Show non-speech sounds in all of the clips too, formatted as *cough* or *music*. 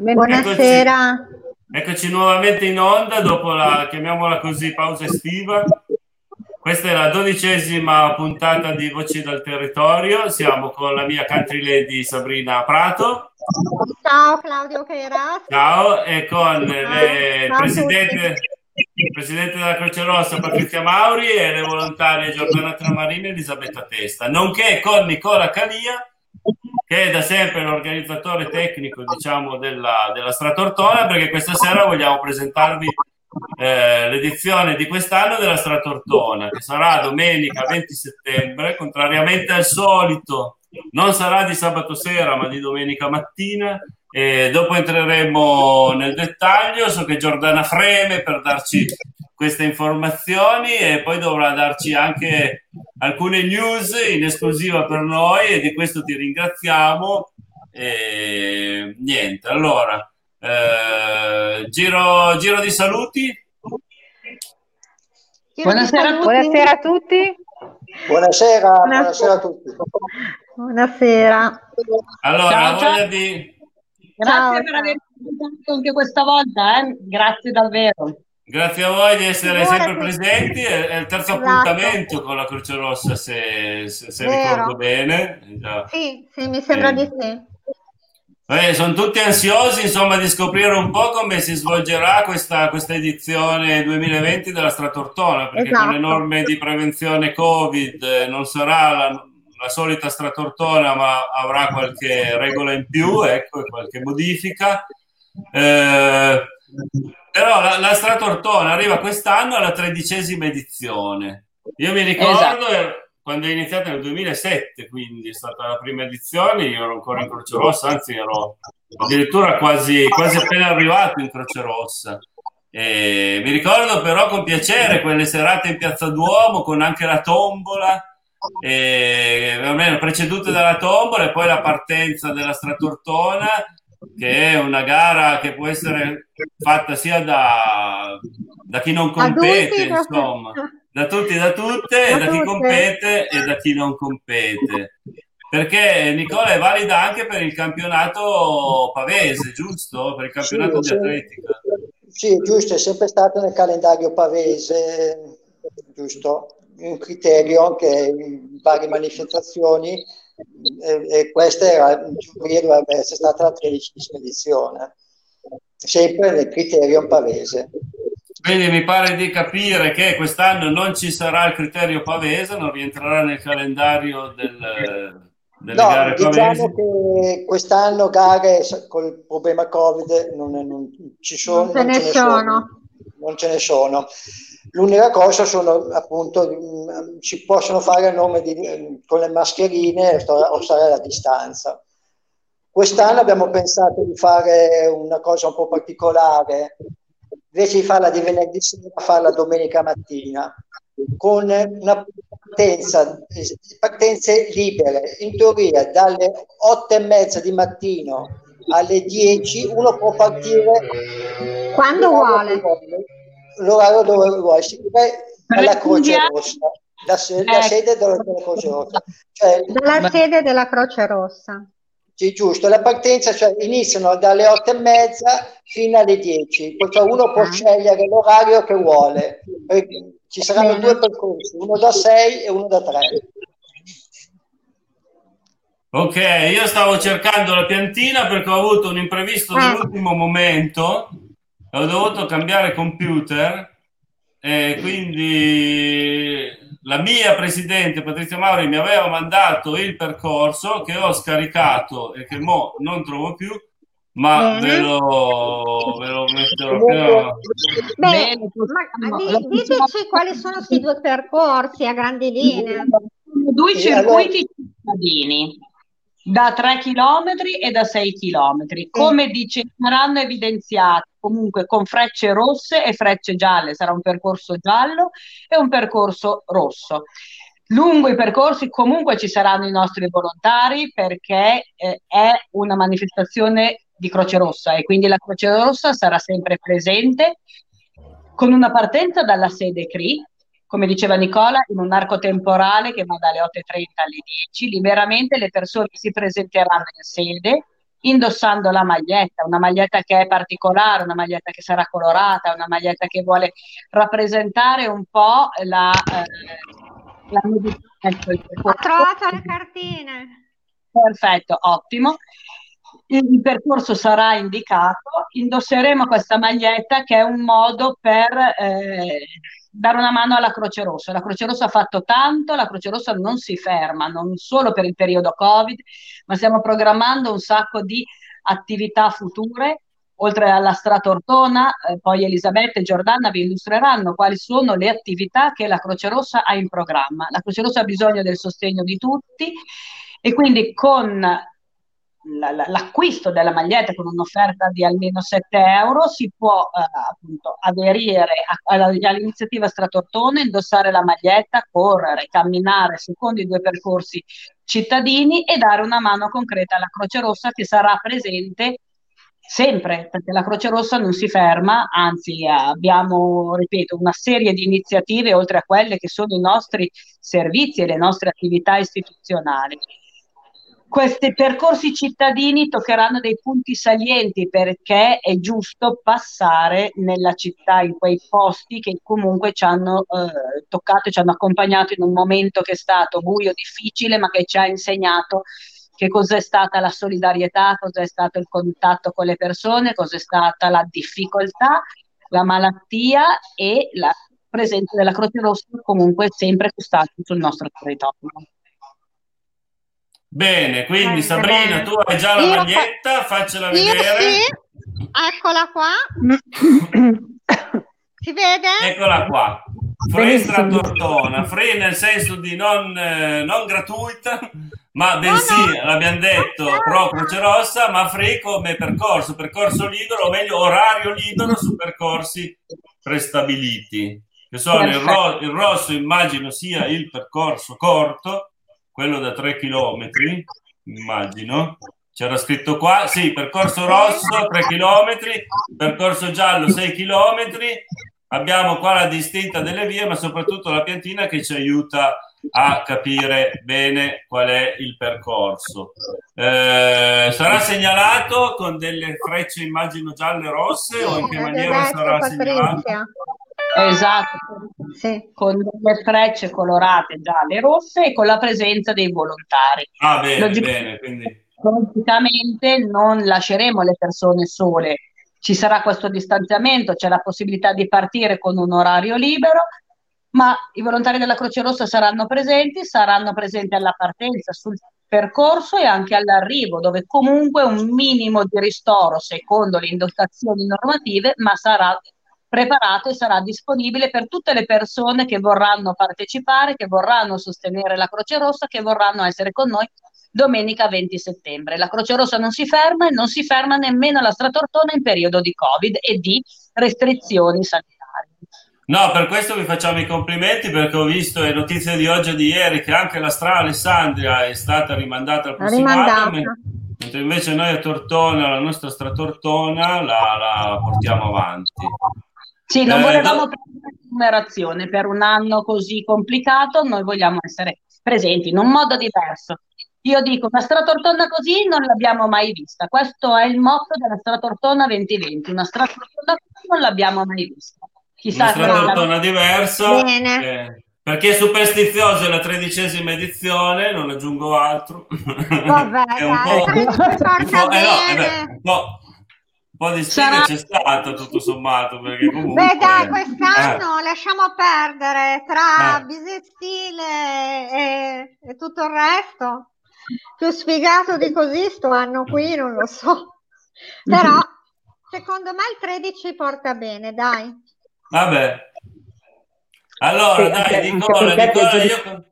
Buonasera. Buonasera. Eccoci, eccoci, nuovamente in onda dopo la, chiamiamola così, pausa estiva. Questa è la dodicesima puntata di Voci dal Territorio. Siamo con la mia country lady Sabrina Prato. Ciao Claudio Chera. Ciao, e con il presidente, presidente della Croce Rossa Patrizia Mauri e le volontarie Giordana Tramarini e Elisabetta Testa, nonché con Nicola Calia che è da sempre l'organizzatore tecnico diciamo, della, della Stratortona, perché questa sera vogliamo presentarvi eh, l'edizione di quest'anno della Stratortona, che sarà domenica 20 settembre, contrariamente al solito, non sarà di sabato sera, ma di domenica mattina. E dopo entreremo nel dettaglio. So che Giordana freme per darci queste informazioni e poi dovrà darci anche alcune news in esclusiva per noi e di questo ti ringraziamo. E niente, allora, eh, giro, giro di saluti. Buonasera a tutti. Buonasera a tutti. Buonasera, buonasera a tutti. Buonasera. Allora, ciao, ciao. Di... Grazie ciao, per avermi invitato anche questa volta, eh? grazie davvero. Grazie a voi di essere Buona sempre presenti. È, è il terzo esatto. appuntamento con la Croce Rossa, se, se, se ricordo bene. Già. Sì, sì, mi sembra eh. di sì. Eh, sono tutti ansiosi insomma di scoprire un po' come si svolgerà questa, questa edizione 2020 della Stratortona perché esatto. con le norme di prevenzione Covid eh, non sarà la, la solita Stratortona ma avrà qualche regola in più ecco, qualche modifica eh, però la, la Stratortona arriva quest'anno alla tredicesima edizione. Io mi ricordo esatto. quando è iniziata nel 2007, quindi è stata la prima edizione, io ero ancora in Croce Rossa, anzi ero addirittura quasi, quasi appena arrivato in Croce Rossa. E mi ricordo però con piacere quelle serate in Piazza Duomo con anche la tombola, e, almeno precedute dalla tombola e poi la partenza della Stratortona che è una gara che può essere fatta sia da, da chi non compete, Adulti, insomma, da tutti, da tutte, da, da chi compete e da chi non compete. Perché Nicola è valida anche per il campionato pavese, giusto? Per il campionato sì, di atletica. Sì, giusto, è sempre stato nel calendario pavese, giusto? Un criterio che in varie manifestazioni e, e questa era, in giuria dovrebbe essere stata la tredicesima edizione, sempre nel criterio pavese. Quindi mi pare di capire che quest'anno non ci sarà il criterio pavese, non rientrerà nel calendario del, delle no, gare diciamo pavesi. che quest'anno gare col problema Covid non, non ci sono. Non ce ne, ce ne sono. sono. Non ce ne sono. L'unica cosa sono appunto, mm, ci possono fare a nome di, mm, con le mascherine o stare alla distanza. Quest'anno abbiamo pensato di fare una cosa un po' particolare, invece di farla di venerdì sera, farla domenica mattina, con una partenza, partenze libere. In teoria dalle otto e mezza di mattino alle 10 uno può partire quando vuole l'orario dove vuoi, si dalla Croce Rossa, la, se- la ecco. sede della Croce Rossa. Cioè, dalla sede della Croce Rossa. Sì, giusto, la partenza cioè, iniziano dalle otto e mezza fino alle 10, poi cioè, uno può ah. scegliere l'orario che vuole. Ci saranno due percorsi, uno da 6 e uno da 3. Ok, io stavo cercando la piantina perché ho avuto un imprevisto nell'ultimo ah. momento ho dovuto cambiare computer e quindi la mia presidente Patrizia Mauri mi aveva mandato il percorso che ho scaricato e che mo non trovo più ma ve lo, ve lo metterò appena... Beh, ma diteci quali sono questi due percorsi a grandi linee. Due circuiti cittadini da 3 km e da 6 km come dice saranno evidenziati comunque con frecce rosse e frecce gialle, sarà un percorso giallo e un percorso rosso. Lungo i percorsi comunque ci saranno i nostri volontari perché eh, è una manifestazione di Croce Rossa e quindi la Croce Rossa sarà sempre presente con una partenza dalla sede CRI, come diceva Nicola, in un arco temporale che va dalle 8.30 alle 10. Liberamente le persone si presenteranno in sede indossando la maglietta, una maglietta che è particolare, una maglietta che sarà colorata, una maglietta che vuole rappresentare un po' la, eh, la. Ho trovato le cartine. Perfetto, ottimo. Il percorso sarà indicato, indosseremo questa maglietta che è un modo per eh, dare una mano alla Croce Rossa. La Croce Rossa ha fatto tanto, la Croce Rossa non si ferma, non solo per il periodo Covid, ma stiamo programmando un sacco di attività future. Oltre alla Stratortona, eh, poi Elisabetta e Giordana vi illustreranno quali sono le attività che la Croce Rossa ha in programma. La Croce Rossa ha bisogno del sostegno di tutti e quindi con l'acquisto della maglietta con un'offerta di almeno 7 euro si può eh, appunto aderire all'iniziativa Stratortone, indossare la maglietta, correre, camminare secondo i due percorsi cittadini e dare una mano concreta alla Croce Rossa che sarà presente sempre, perché la Croce Rossa non si ferma, anzi abbiamo, ripeto, una serie di iniziative oltre a quelle che sono i nostri servizi e le nostre attività istituzionali questi percorsi cittadini toccheranno dei punti salienti perché è giusto passare nella città, in quei posti che comunque ci hanno eh, toccato ci hanno accompagnato in un momento che è stato buio, difficile, ma che ci ha insegnato che cos'è stata la solidarietà, cos'è stato il contatto con le persone, cos'è stata la difficoltà, la malattia e la presenza della Croce Rossa comunque sempre costanti sul nostro territorio. Bene, quindi eh, Sabrina, bene. tu hai già la io maglietta, fa... faccela vedere. Sì. Eccola qua. si vede? Eccola qua. Fresca tortona, free nel senso di non, eh, non gratuita, ma bensì, no, no. l'abbiamo detto, pro Croce Rossa, ma free come percorso, percorso libero, o meglio orario libero su percorsi prestabiliti. Che sono il, ro- il rosso immagino sia il percorso corto, quello da 3 km, immagino. C'era scritto qua, sì, percorso rosso 3 km, percorso giallo 6 km. Abbiamo qua la distinta delle vie, ma soprattutto la piantina che ci aiuta a capire bene qual è il percorso. Eh, sarà segnalato con delle frecce, immagino, gialle e rosse o in che maniera sarà segnalato? Esatto, sì. con delle frecce colorate gialle e rosse e con la presenza dei volontari. Ah, bene, Logicamente, bene, quindi... Logicamente non lasceremo le persone sole, ci sarà questo distanziamento, c'è la possibilità di partire con un orario libero, ma i volontari della Croce Rossa saranno presenti, saranno presenti alla partenza, sul percorso e anche all'arrivo, dove comunque un minimo di ristoro secondo le indicazioni normative, ma sarà preparato e sarà disponibile per tutte le persone che vorranno partecipare, che vorranno sostenere la Croce Rossa, che vorranno essere con noi domenica 20 settembre. La Croce Rossa non si ferma e non si ferma nemmeno la Stratortona in periodo di Covid e di restrizioni sanitarie. No, per questo vi facciamo i complimenti perché ho visto le notizie di oggi e di ieri che anche la Stra Alessandria è stata rimandata al prossimo anno, mentre invece noi a Tortona, la nostra Stratortona, la, la portiamo avanti. Sì, non eh, volevamo prendere numerazione per un anno così complicato, noi vogliamo essere presenti in un modo diverso. Io dico, una stratortona così non l'abbiamo mai vista. Questo è il motto della stratortona 2020. Una stratortona così non l'abbiamo mai vista. Chissà una stratortona diversa. Eh, perché è superstiziosa la tredicesima edizione, non aggiungo altro. Vabbè, *laughs* è un po', un po', eh no, eh beh, un po' po' di sfiga Sarà... c'è stato tutto sommato. Perché comunque... Beh, dai, quest'anno eh. lasciamo perdere tra eh. bisestile e, e tutto il resto. Più sfigato di così sto anno qui, non lo so. *laughs* Però secondo me il 13 porta bene, dai. Vabbè. Allora, dai, Nicola, Nicola, io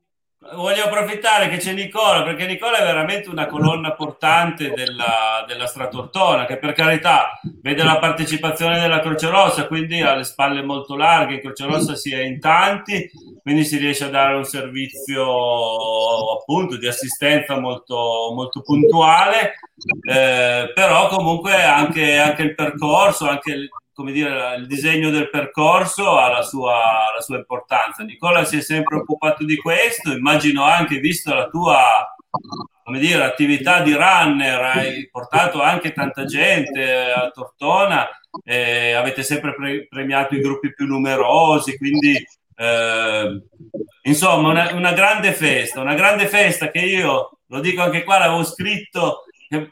voglio approfittare che c'è Nicola, perché Nicola è veramente una colonna portante della, della Stratortona, che per carità vede la partecipazione della Croce Rossa, quindi ha le spalle molto larghe, Croce Rossa si è in tanti, quindi si riesce a dare un servizio appunto di assistenza molto, molto puntuale, eh, però comunque anche, anche il percorso, anche come dire, il disegno del percorso ha la sua, la sua, importanza. Nicola si è sempre occupato di questo, immagino anche, visto la tua, dire, attività di runner, hai portato anche tanta gente a Tortona, eh, avete sempre pre- premiato i gruppi più numerosi, quindi eh, insomma una, una, grande festa, una grande festa che io, lo dico anche qua, l'avevo scritto,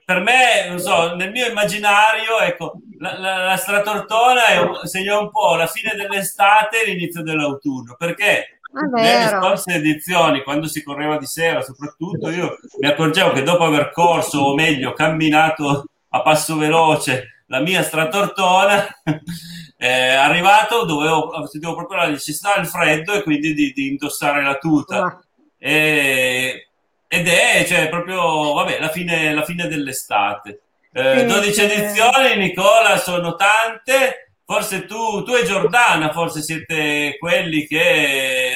per me, non so, nel mio immaginario, ecco, la, la, la Stratortona è, segna un po' la fine dell'estate e l'inizio dell'autunno, perché Ah, nelle scorse edizioni, quando si correva di sera, soprattutto io mi accorgevo che dopo aver corso, o meglio, camminato a passo veloce la mia stratortona, *laughs* eh, arrivato dovevo, sentivo proprio la necessità del freddo e quindi di, di indossare la tuta. Ah. E, ed è cioè, proprio vabbè, la, fine, la fine dell'estate. Eh, 12 edizioni, Nicola, sono tante forse tu, tu e Giordana forse siete quelli che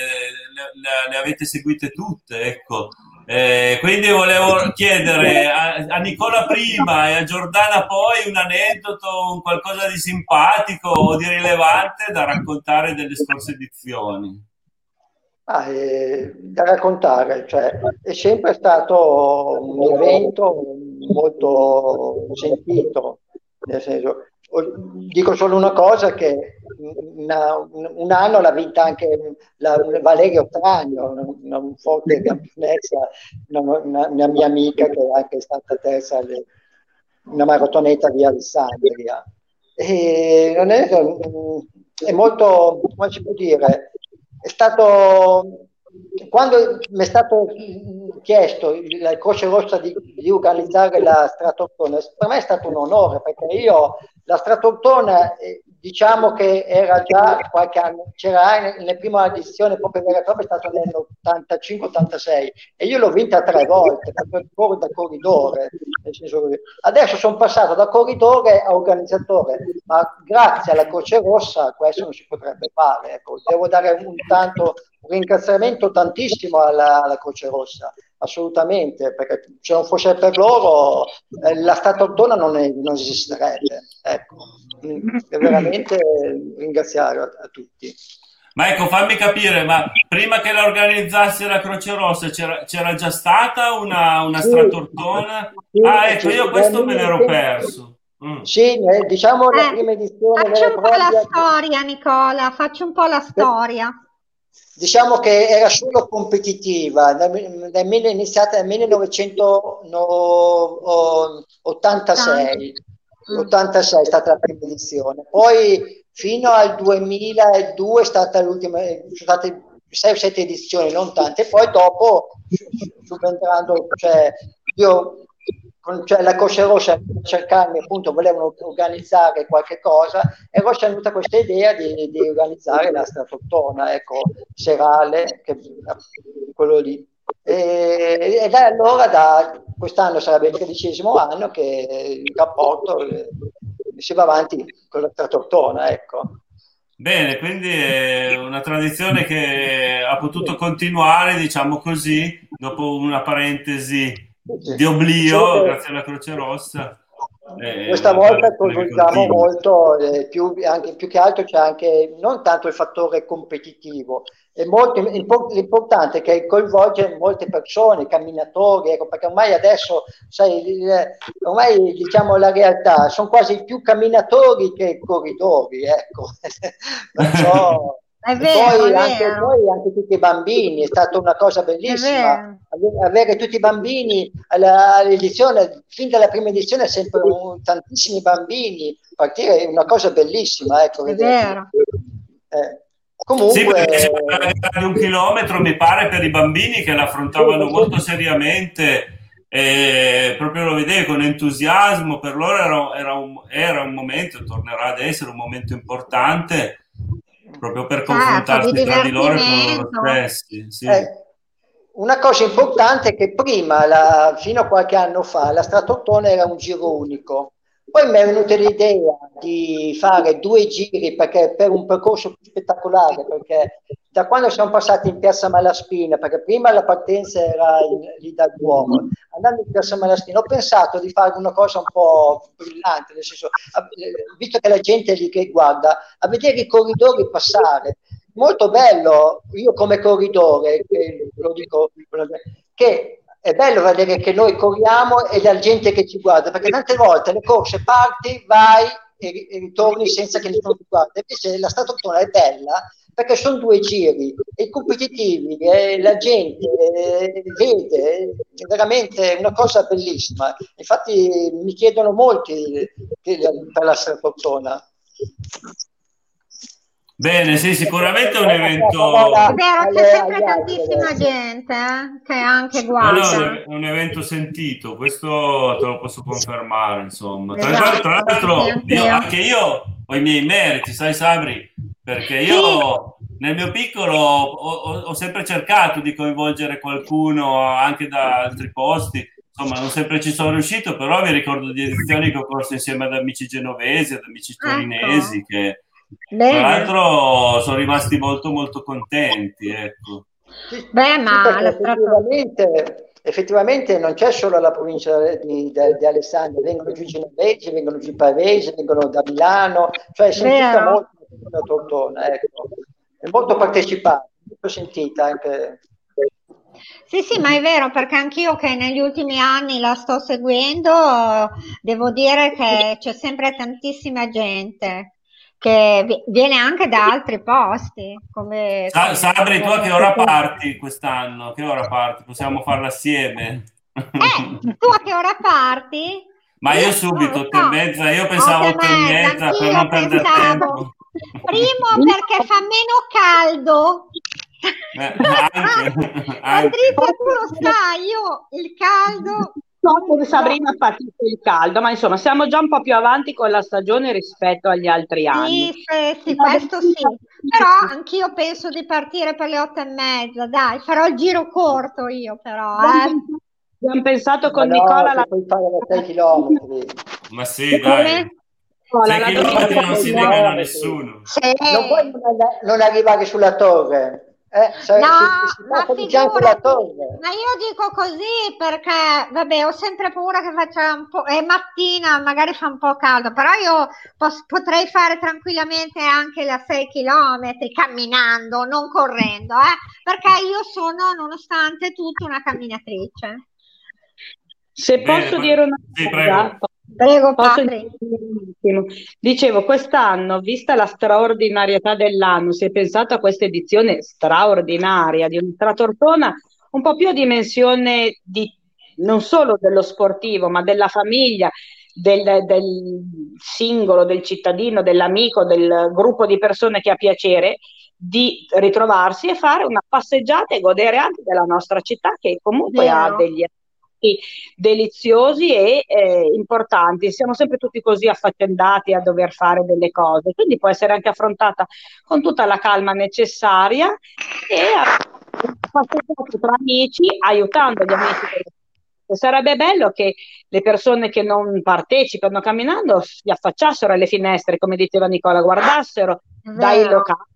le, le, avete seguite tutte, ecco. Eh, quindi volevo chiedere a, a, Nicola prima e a Giordana poi un aneddoto, un qualcosa di simpatico o di rilevante da raccontare delle scorse edizioni. Ah, eh, da raccontare, cioè, è sempre stato un evento molto sentito, nel senso, dico solo una cosa che una, un anno l'ha vinta anche la, Valeria Ottagno, una, una forte campionessa, una, una, mia amica che è anche stata terza alle, una maratoneta di Alessandria. E non è, è molto, come si può dire, è stato quando mi è stato chiesto la Croce Rossa di, di organizzare la Stratottone, per me è stato un onore perché io la Stratottone eh, diciamo che era già qualche anno, c'era nella prima edizione proprio vera e propria, è stato nell'85-86 e io l'ho vinta tre volte, proprio da corridore. Adesso sono passato da corridore a organizzatore, ma grazie alla Croce Rossa questo non si potrebbe fare. Ecco. Devo dare un, tanto, un ringraziamento tantissimo alla, alla Croce Rossa assolutamente, perché se non fosse per loro eh, la Stratottona non, non esisterebbe. Ecco veramente ringraziare a, a, tutti. Ma ecco, fammi capire, ma prima che la organizzasse la Croce Rossa c'era, c'era già stata una, una sì, stratortona? Sì, ah, ecco, io questo me l'ero perso. Mm. Sì, eh, diciamo eh, la prima edizione. Faccio un po' propria... la storia, Nicola, faccio un po' la storia. Diciamo che era solo competitiva, è iniziata nel 1986. 86 è stata la prima edizione, poi fino al 2002 è stata l'ultima, sono state 6 o 7 edizioni, non tante, poi dopo subentrando, cioè io cioè la Croce Rossa cercarmi appunto volevano organizzare qualche cosa e Rossa è venuta questa idea di, di organizzare la stratottona ecco serale che, quello lì e, e da allora, da quest'anno sarebbe il tredicesimo anno che il rapporto eh, si va avanti con la tratortona, ecco. Bene, quindi è una tradizione che ha potuto continuare, diciamo così, dopo una parentesi di oblio, grazie alla Croce Rossa. Eh, Questa volta coinvolgiamo molto, eh, più, anche, più che altro c'è anche non tanto il fattore competitivo, è molto l'importante è che coinvolge molte persone, camminatori, ecco, perché ormai adesso, sai, ormai diciamo la realtà, sono quasi più camminatori che corridori, ecco. *laughs* Perciò, è vero, poi, è anche, poi, anche, tutti i bambini, è stata una cosa bellissima. Avere tutti i bambini all'edizione, fin dalla prima edizione, sempre un, tantissimi bambini, partire è una cosa bellissima. Ecco, è vero. Eh. Comunque... Sì, perché un chilometro mi pare per i bambini che l'affrontavano molto seriamente e proprio lo vedevi con entusiasmo, per loro era, era, un, era, un, momento, tornerà ad essere un momento importante proprio per certo, confrontarsi di tra di loro e con loro stessi. Sì. Eh, una cosa importante è che prima, la, fino a qualche anno fa, la Stratottone era un giro unico poi mi è venuta l'idea di fare due giri perché, per un percorso più spettacolare, perché da quando siamo passati in Piazza Malaspina, perché prima la partenza era in, lì dal Duomo, andando in Piazza Malaspina ho pensato di fare una cosa un po' brillante, nel senso, visto che la gente è lì che guarda, a vedere i corridori passare. Molto bello, io come corridore, lo dico, che è bello vedere che noi corriamo e la gente che ci guarda, perché tante volte le corse parti, vai e, e ritorni senza che nessuno ti guarda. Invece la stratotona è bella perché sono due giri e competitivi, eh, la gente eh, vede, è veramente una cosa bellissima. Infatti mi chiedono molti per la stratotona. Bene, sì, sicuramente è un evento. È vero, c'è sempre tantissima gente eh, che anche guarda. No, no, è un evento sentito, questo te lo posso confermare, insomma. Tra, esatto, tra l'altro, io, anche io ho i miei meriti, sai, Sabri, perché io sì. nel mio piccolo ho, ho, ho, sempre cercato di coinvolgere qualcuno anche da altri posti. Insomma, non sempre ci sono riuscito, però mi ricordo di edizioni che ho corso insieme ad amici genovesi, ad amici ecco. torinesi ecco. che Bene. Tra l'altro sono rimasti molto molto contenti. Ecco. Beh, ma sì, effettivamente, effettivamente, non c'è solo la provincia di, di, di Alessandria, vengono giù i genovesi, vengono giù i pavesi, vengono da Milano, cioè è sentita molto la Tortona, ecco. è molto partecipata, molto sentita anche. Sì, sì, ma è vero perché anch'io che negli ultimi anni la sto seguendo, devo dire che c'è sempre tantissima gente che viene anche da altri posti. Come, Sa- Sabri, tu a che ora parti quest'anno? Che ora parti? Possiamo farla assieme? Eh, tu a che ora parti? Ma io, io subito, otto e mezza, io pensavo otto e mezza, per non perdere tempo. Primo perché fa meno caldo. Eh, anche, anche. tu lo sai, io il caldo so come Sabrina ha patito il caldo, ma insomma siamo già un po' più avanti con la stagione rispetto agli altri anni. Sì, sì, sì questo sì. Però anch'io penso di partire per le otto e mezza, dai, farò il giro corto io però. Eh. Abbiamo pensato con ma Nicola... la... Puoi fare 6 chilometri. Ma sì, dai. Nicola, 6 chilometri non si a nessuno. Sì. Non puoi non arrivare sulla torre. Eh, cioè, no, si, si ma, ma io dico così perché, vabbè, ho sempre paura che faccia un po', è mattina, magari fa un po' caldo, però io pos- potrei fare tranquillamente anche la 6 km camminando, non correndo, eh, perché io sono, nonostante tutto, una camminatrice. Se Bene, posso dire una sì, cosa, Prego, Patri. Dicevo, quest'anno, vista la straordinarietà dell'anno, si è pensato a questa edizione straordinaria di una Tortona un po' più a dimensione di, non solo dello sportivo, ma della famiglia, del, del, singolo, del cittadino, dell'amico, del gruppo di persone che ha piacere di ritrovarsi e fare una passeggiata e godere anche della nostra città che comunque Vero. ha degli deliziosi e eh, importanti. Siamo sempre tutti così affaccendati a dover fare delle cose, quindi può essere anche affrontata con tutta la calma necessaria e passeggiato tra amici, aiutando gli amici. Sarebbe bello che le persone che non partecipano camminando si affacciassero alle finestre, come diceva Nicola, guardassero dai locali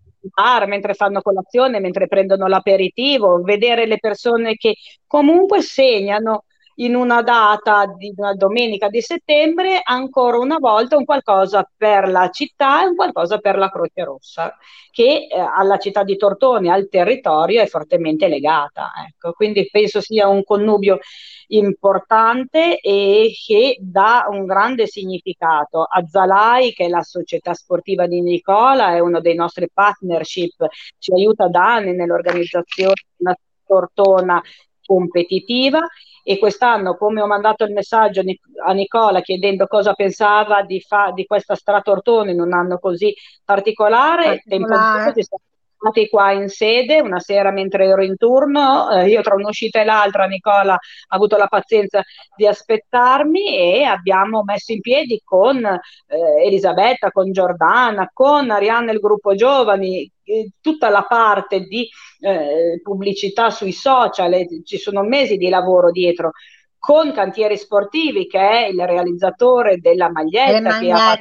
mentre fanno colazione, mentre prendono l'aperitivo, vedere le persone che comunque segnano in una data di una domenica di settembre ancora una volta un qualcosa per la città e un qualcosa per la Croce Rossa che eh, alla città di Tortone, al territorio è fortemente legata. Ecco. Quindi penso sia un connubio importante e che dà un grande significato. a Zalai, che è la società sportiva di Nicola, è uno dei nostri partnership, ci aiuta da anni nell'organizzazione tortona competitiva e quest'anno, come ho mandato il messaggio a Nicola chiedendo cosa pensava di, fa- di questa stratortone in un anno così particolare, particolare. tempo stati qua in sede una sera mentre ero in turno, eh, io tra un'uscita e l'altra Nicola ha avuto la pazienza di aspettarmi e abbiamo messo in piedi con eh, Elisabetta, con Giordana, con Arianna il gruppo giovani, eh, tutta la parte di eh, pubblicità sui social, ci sono mesi di lavoro dietro con Cantieri Sportivi che è il realizzatore della maglietta, che ha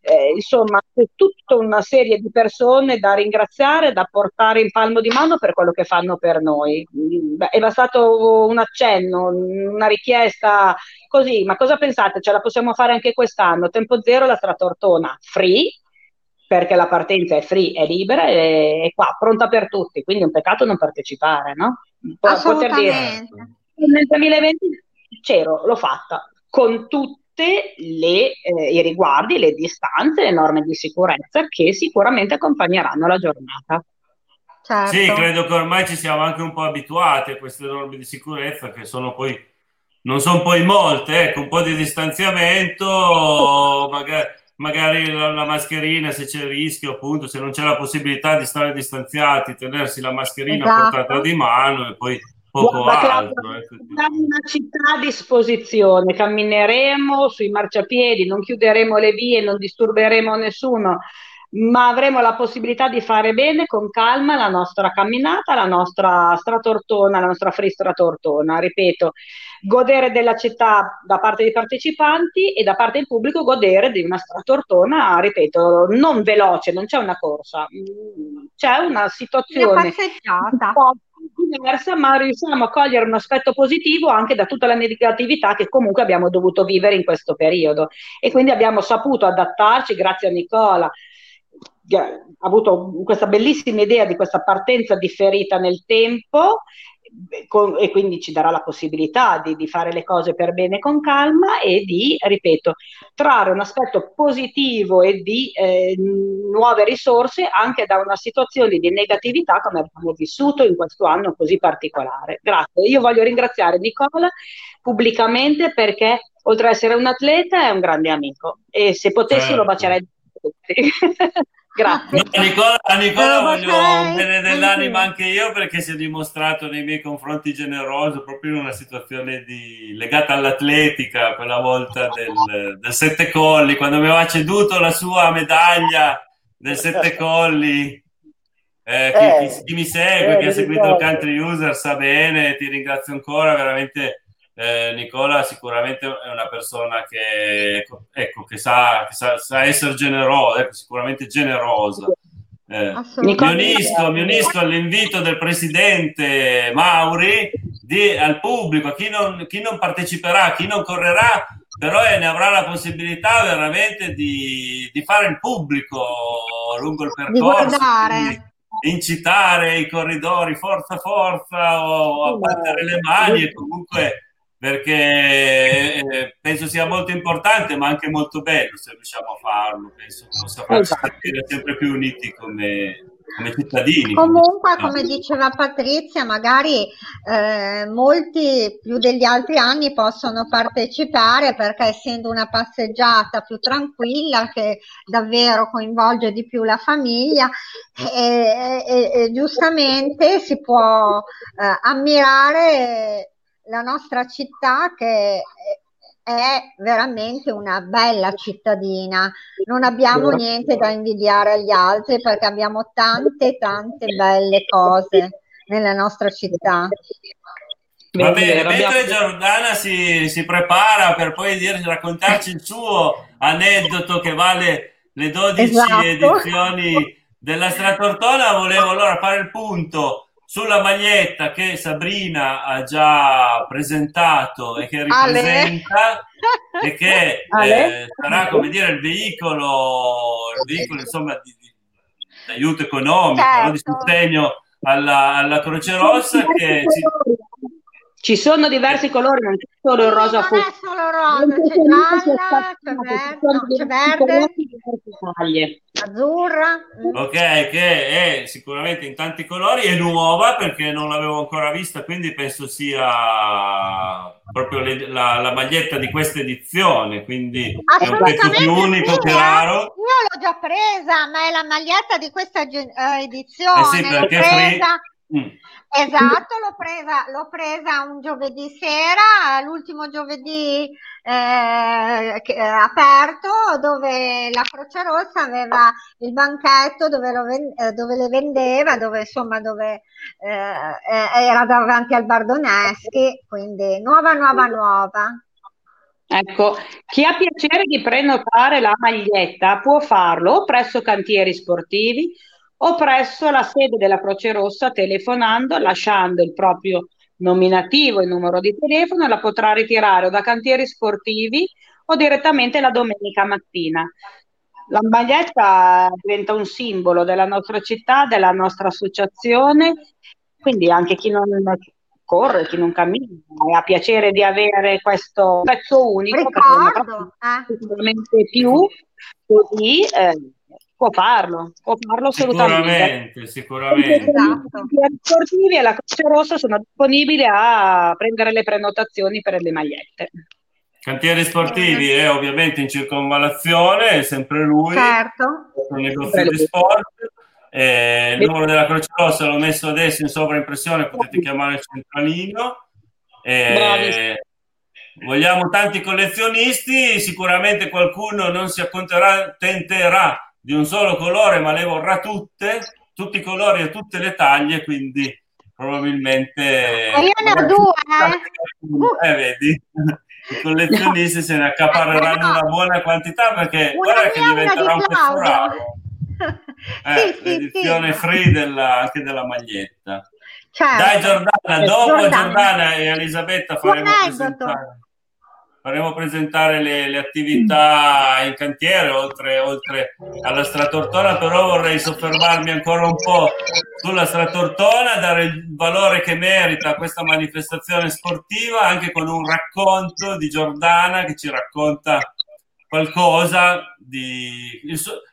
eh, insomma, c'è tutta una serie di persone da ringraziare, da portare in palmo di mano per quello che fanno per noi. È bastato un accenno, una richiesta così, ma cosa pensate? Ce la possiamo fare anche quest'anno? Tempo zero la Stratortona free, perché la partenza è free, è libera e è qua, pronta per tutti, quindi è un peccato non partecipare, no? poter dire nel 2020 c'ero, l'ho fatta con tutte le, eh, i riguardi, le distanze, le norme di sicurezza che sicuramente accompagneranno la giornata. Certo. Sì, credo che ormai ci siamo anche un po' abituati a queste norme di sicurezza che sono poi, non sono poi molte, ecco, un po' di distanziamento, magari, magari la, la, mascherina se c'è il rischio, appunto, se non c'è la possibilità di stare distanziati, tenersi la mascherina esatto. portata di mano e poi poco Guarda, altro. Abbiamo una città a disposizione, cammineremo sui marciapiedi, non chiuderemo le vie, non disturberemo nessuno ma avremo la possibilità di fare bene con calma la nostra camminata, la nostra stratortona, la nostra free stratortona, ripeto, godere della città da parte dei partecipanti e da parte del pubblico godere di una stratortona, ripeto, non veloce, non c'è una corsa, c'è una situazione un po' diversa, ma riusciamo a cogliere un aspetto positivo anche da tutta la negatività che comunque abbiamo dovuto vivere in questo periodo. E quindi abbiamo saputo adattarci grazie a Nicola ha avuto questa bellissima idea di questa partenza differita nel tempo con, e quindi ci darà la possibilità di, di, fare le cose per bene con calma e di, ripeto, trarre un aspetto positivo e di eh, nuove risorse anche da una situazione di negatività come abbiamo vissuto in questo anno così particolare. Grazie. Io voglio ringraziare Nicola pubblicamente perché oltre ad essere un atleta è un grande amico e se potessi certo. lo bacerei tutti. *laughs* Grazie. No, Nicola, a Nicola voglio un bene dell'anima anche io perché si è dimostrato nei miei confronti generoso proprio in una situazione di, legata all'atletica, quella volta del, del Sette Colli, quando mi aveva ceduto la sua medaglia del Sette Colli. Eh, chi, chi, eh, chi, mi segue, eh, chi ha seguito il country user sa bene, ti ringrazio ancora, veramente eh, Nicola sicuramente è una persona che, ecco, che, sa, che sa, sa, essere generosa, ecco, sicuramente generosa. Eh, mi, unisco, mi, unisco, all'invito del presidente Mauri di, al pubblico, a chi non, chi non, parteciperà, chi non correrà, però ne avrà la possibilità veramente di, di fare il pubblico lungo il percorso. Incitare i corridori forza forza o a battere le mani e comunque perché eh, penso sia molto importante ma anche molto bello se riusciamo a farlo penso che possa farci esatto. sentire sempre più uniti come, come cittadini comunque come diceva Patrizia magari eh, molti più degli altri anni possono partecipare perché essendo una passeggiata più tranquilla che davvero coinvolge di più la famiglia e, e, e giustamente si può eh, ammirare la nostra città che è veramente una bella cittadina. Non abbiamo niente da invidiare agli altri perché abbiamo tante, tante belle cose nella nostra città. Va bene, mentre Giordana si, si prepara per poi dire, raccontarci il suo aneddoto che vale le 12 esatto. edizioni della Stratortona, volevo allora fare il punto sulla maglietta che Sabrina ha già presentato e che ripresenta Ale. e che *laughs* eh, sarà come dire il veicolo, il veicolo insomma di, di, di aiuto economico, certo. no? di certo. sostegno alla, alla Croce Rossa che ci, ci sono diversi colori, non c'è solo il rosa fucsia. Non è solo rosa, c'è gialla, c'è verde, c'è verde, azzurra. Ok, che è sicuramente in tanti colori, è nuova perché non l'avevo ancora vista, quindi penso sia proprio le, la, la, maglietta di questa edizione, quindi è un pezzo più unico sì, che eh. raro. Io l'ho già presa, ma è la maglietta di questa edizione. Eh sì, perché l'ho presa... Mm. Esatto, l'ho presa, l'ho presa un giovedì sera, l'ultimo giovedì eh, eh, aperto, dove la Croce Rossa aveva il banchetto dove, lo, eh, dove le vendeva, dove insomma dove eh, eh, era davanti al Bardoneschi, quindi nuova, nuova, nuova. Ecco, chi ha piacere di prenotare la maglietta può farlo presso cantieri sportivi o presso la sede della Croce Rossa telefonando, lasciando il proprio nominativo e numero di telefono, la potrà ritirare o da cantieri sportivi o direttamente la domenica mattina. La maglietta diventa un simbolo della nostra città, della nostra associazione, quindi anche chi non corre, chi non cammina e ha piacere di avere questo pezzo unico, Ricordo, eh. sicuramente più, così eh, può farlo, può farlo assolutamente. Sicuramente, sicuramente. Esatto. Gli sportivi e la Croce Rossa sono disponibili a prendere le prenotazioni per le magliette. Cantieri sportivi è ovviamente in circonvallazione, è sempre lui, certo. un negozio di sport. Eh, il numero della Croce Rossa l'ho messo adesso in sovraimpressione, potete chiamare il centralino. Eh, vogliamo tanti collezionisti, sicuramente qualcuno non si accontenterà di un solo colore, ma le vorrà tutte, tutti i colori e tutte le taglie, quindi probabilmente... E io ne ho due, eh? eh vedi? *laughs* i collezionisti se ne accaparreranno no. una buona quantità perché una guarda che diventerà un pezzo *laughs* eh, sì, l'edizione sì, free della, anche della maglietta certo. dai Giordana dopo Giordana, Giordana e Elisabetta faremo presentare faremo presentare le, le, attività in cantiere oltre, oltre, alla Stratortona, però vorrei soffermarmi ancora un po' sulla Stratortona, dare il valore che merita questa manifestazione sportiva, anche con un racconto di Giordana che ci racconta qualcosa di,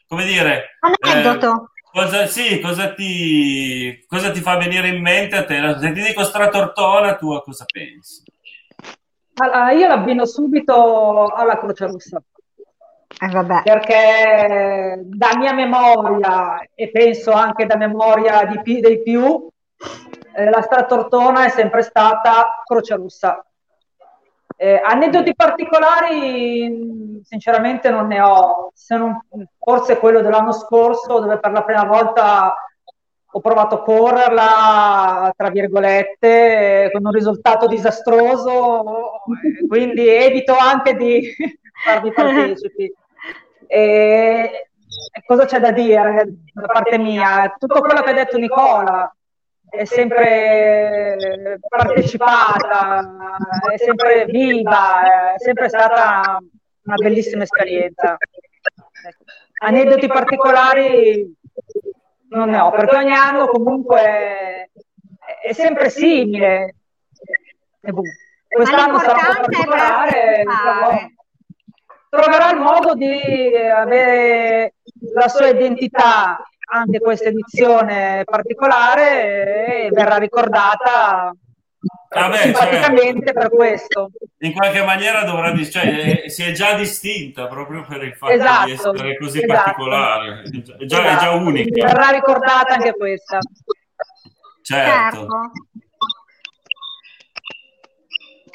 come dire, aneddoto. Eh, cosa, sì, cosa ti, cosa ti fa venire in mente a te? Se ti dico Stratortona, tu a cosa pensi? Allora, io l'abbino subito alla Croce Rossa. Eh, perché da mia memoria e penso anche da memoria di, dei più, eh, la Stratortona è sempre stata Croce Rossa. Eh, aneddoti particolari, sinceramente, non ne ho, se non, forse quello dell'anno scorso, dove per la prima volta ho provato a correrla, tra virgolette, con un risultato disastroso, quindi evito anche di *laughs* farvi partecipi. E, cosa c'è da dire da parte mia? Tutto quello che ha detto Nicola è sempre partecipata, è sempre viva, è sempre stata una bellissima esperienza. Aneddoti particolari non ne ho, perché ogni anno comunque è sempre simile. Quest'anno sarà un po' particolare, troverà il modo di avere la sua identità anche questa edizione particolare e verrà ricordata Vabbè, simpaticamente cioè, per questo. In qualche maniera dovrà cioè, eh, si è già distinta proprio per il fatto esatto, di essere così esatto. particolare, è già, esatto. è già esatto. unica. Verrà ricordata anche questa. Certo. certo.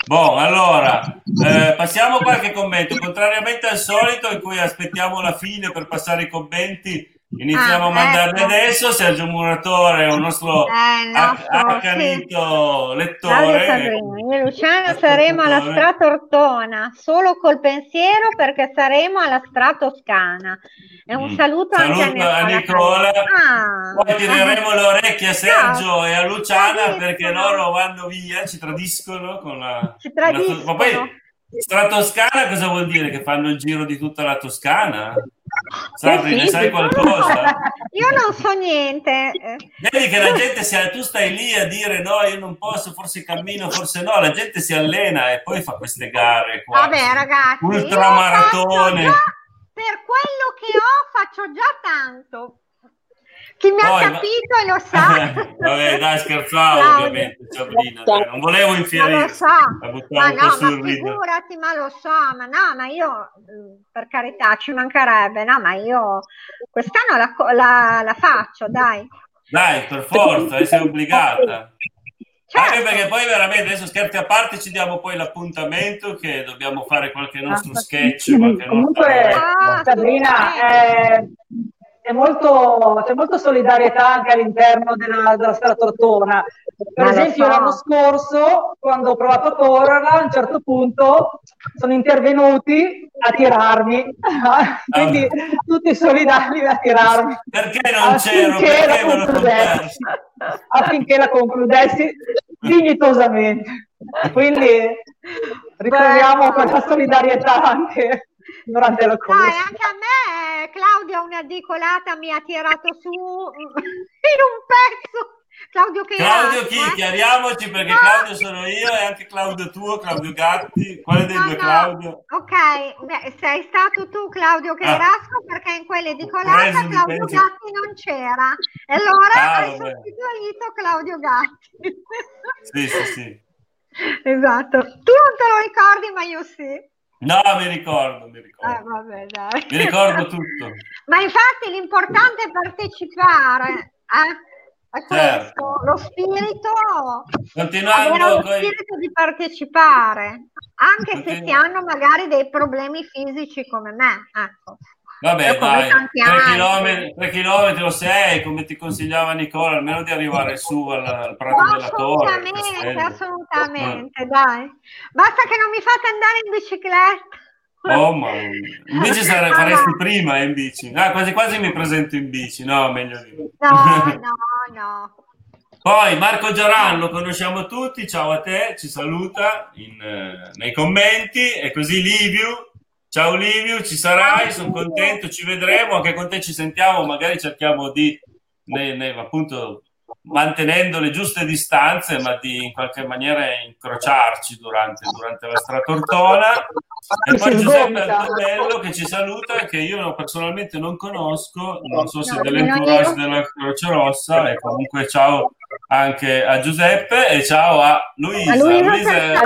Boh, allora, eh, passiamo a qualche commento. Contrariamente al solito, in cui aspettiamo la fine per passare i commenti, Iniziamo ah, a mandarle ecco. adesso. Sergio Muratore è un nostro, eh, accanito sì. lettore. Io e Luciano saremo alla Stratortona solo col pensiero perché saremo alla Stratoscana. E un mm. saluto, saluto anche a Nicola. A Nicola. Ah. Poi tireremo le orecchie a Sergio no. e a Luciana perché loro vanno via, ci tradiscono con la. Ci tradiscono. La, ma poi Stratoscana cosa vuol dire? Che fanno il giro di tutta la Toscana? Sabri, ne sai qualcosa? *laughs* Io non so niente. Vedi che la gente, si, tu stai lì a dire no, io non posso, forse cammino, forse no, la gente si allena e poi fa queste gare qua. Vabbè ragazzi, ultramaratone. Per quello che ho faccio già tanto. Chi mi Poi, ha capito ma... lo sa. *laughs* Vabbè, dai, scherzavo Claudio. ovviamente, Sabrina. Dai, non volevo infierire. lo so. Ma no, ma figurati, ma lo so. Ma no, ma io, per carità, ci mancherebbe. No, ma io quest'anno la, la, la faccio, dai. Dai, per forza, sei obbligata. Certo. Anche perché poi veramente adesso scherzi a parte ci diamo poi l'appuntamento che dobbiamo fare qualche nostro ah, sketch. Qualche Comunque, ah, Sabrina, eh, c'è molto, c'è molta solidarietà anche all'interno della, della Stella Tortona. Per Ma esempio, so. l'anno scorso, quando ho provato a correrla, a un certo punto sono intervenuti a tirarmi, *laughs* quindi ah. tutti solidari a tirarmi. Perché non c'ero? Perché la concludessi, affinché la concludessi dignitosamente. Quindi ritroviamo quella solidarietà anche durante la corsa. Dai, anche a me Claudia una dicolata mi ha tirato su *laughs* in un pezzo Claudio Claudio chi? Eh? Chiariamoci perché no. Claudio sono io e anche Claudio tuo, Claudio Gatti. Quale dei no, due no. Claudio? Ok, Beh, sei stato tu Claudio Cherasco ah. perché in quelle di Colata Claudio Gatti non c'era. E allora ah, hai vabbè. sostituito Claudio Gatti. Sì, sì, sì. *laughs* Esatto. Tu non te lo ricordi, ma io sì. No, mi ricordo, mi ricordo. Eh, vabbè, mi ricordo tutto. *laughs* Ma infatti l'importante è partecipare. Eh? È certo. lo spirito, Continuando lo spirito di partecipare, anche Continu- se si hanno magari dei problemi fisici come me. Ecco. Vabbè, dai, 3 chilometri, 3 chilometri o 6, come ti consigliava Nicola, almeno di arrivare su al, al prato no, della torre. Assolutamente, assolutamente, dai. Basta che non mi fate andare in bicicletta. Oh, ma invece *laughs* sare- faresti prima in bici. Ah, quasi quasi mi presento in bici. No, meglio di no. No, no. *laughs* Poi Marco Giaran lo conosciamo tutti, ciao a te, ci saluta in, eh, nei commenti e così Liviu, ciao Liviu, ci sarai, sono contento, ci vedremo, anche con te ci sentiamo, magari cerchiamo di, ne, ne, appunto, mantenendo le giuste distanze, ma di in qualche maniera incrociarci durante, durante la stratortona. E poi Giuseppe Antonello che ci saluta, che io personalmente non conosco, non so se no, dell'entourage della Croce Rossa, e comunque ciao anche a Giuseppe e ciao a Luisa. Luisa, Luisa,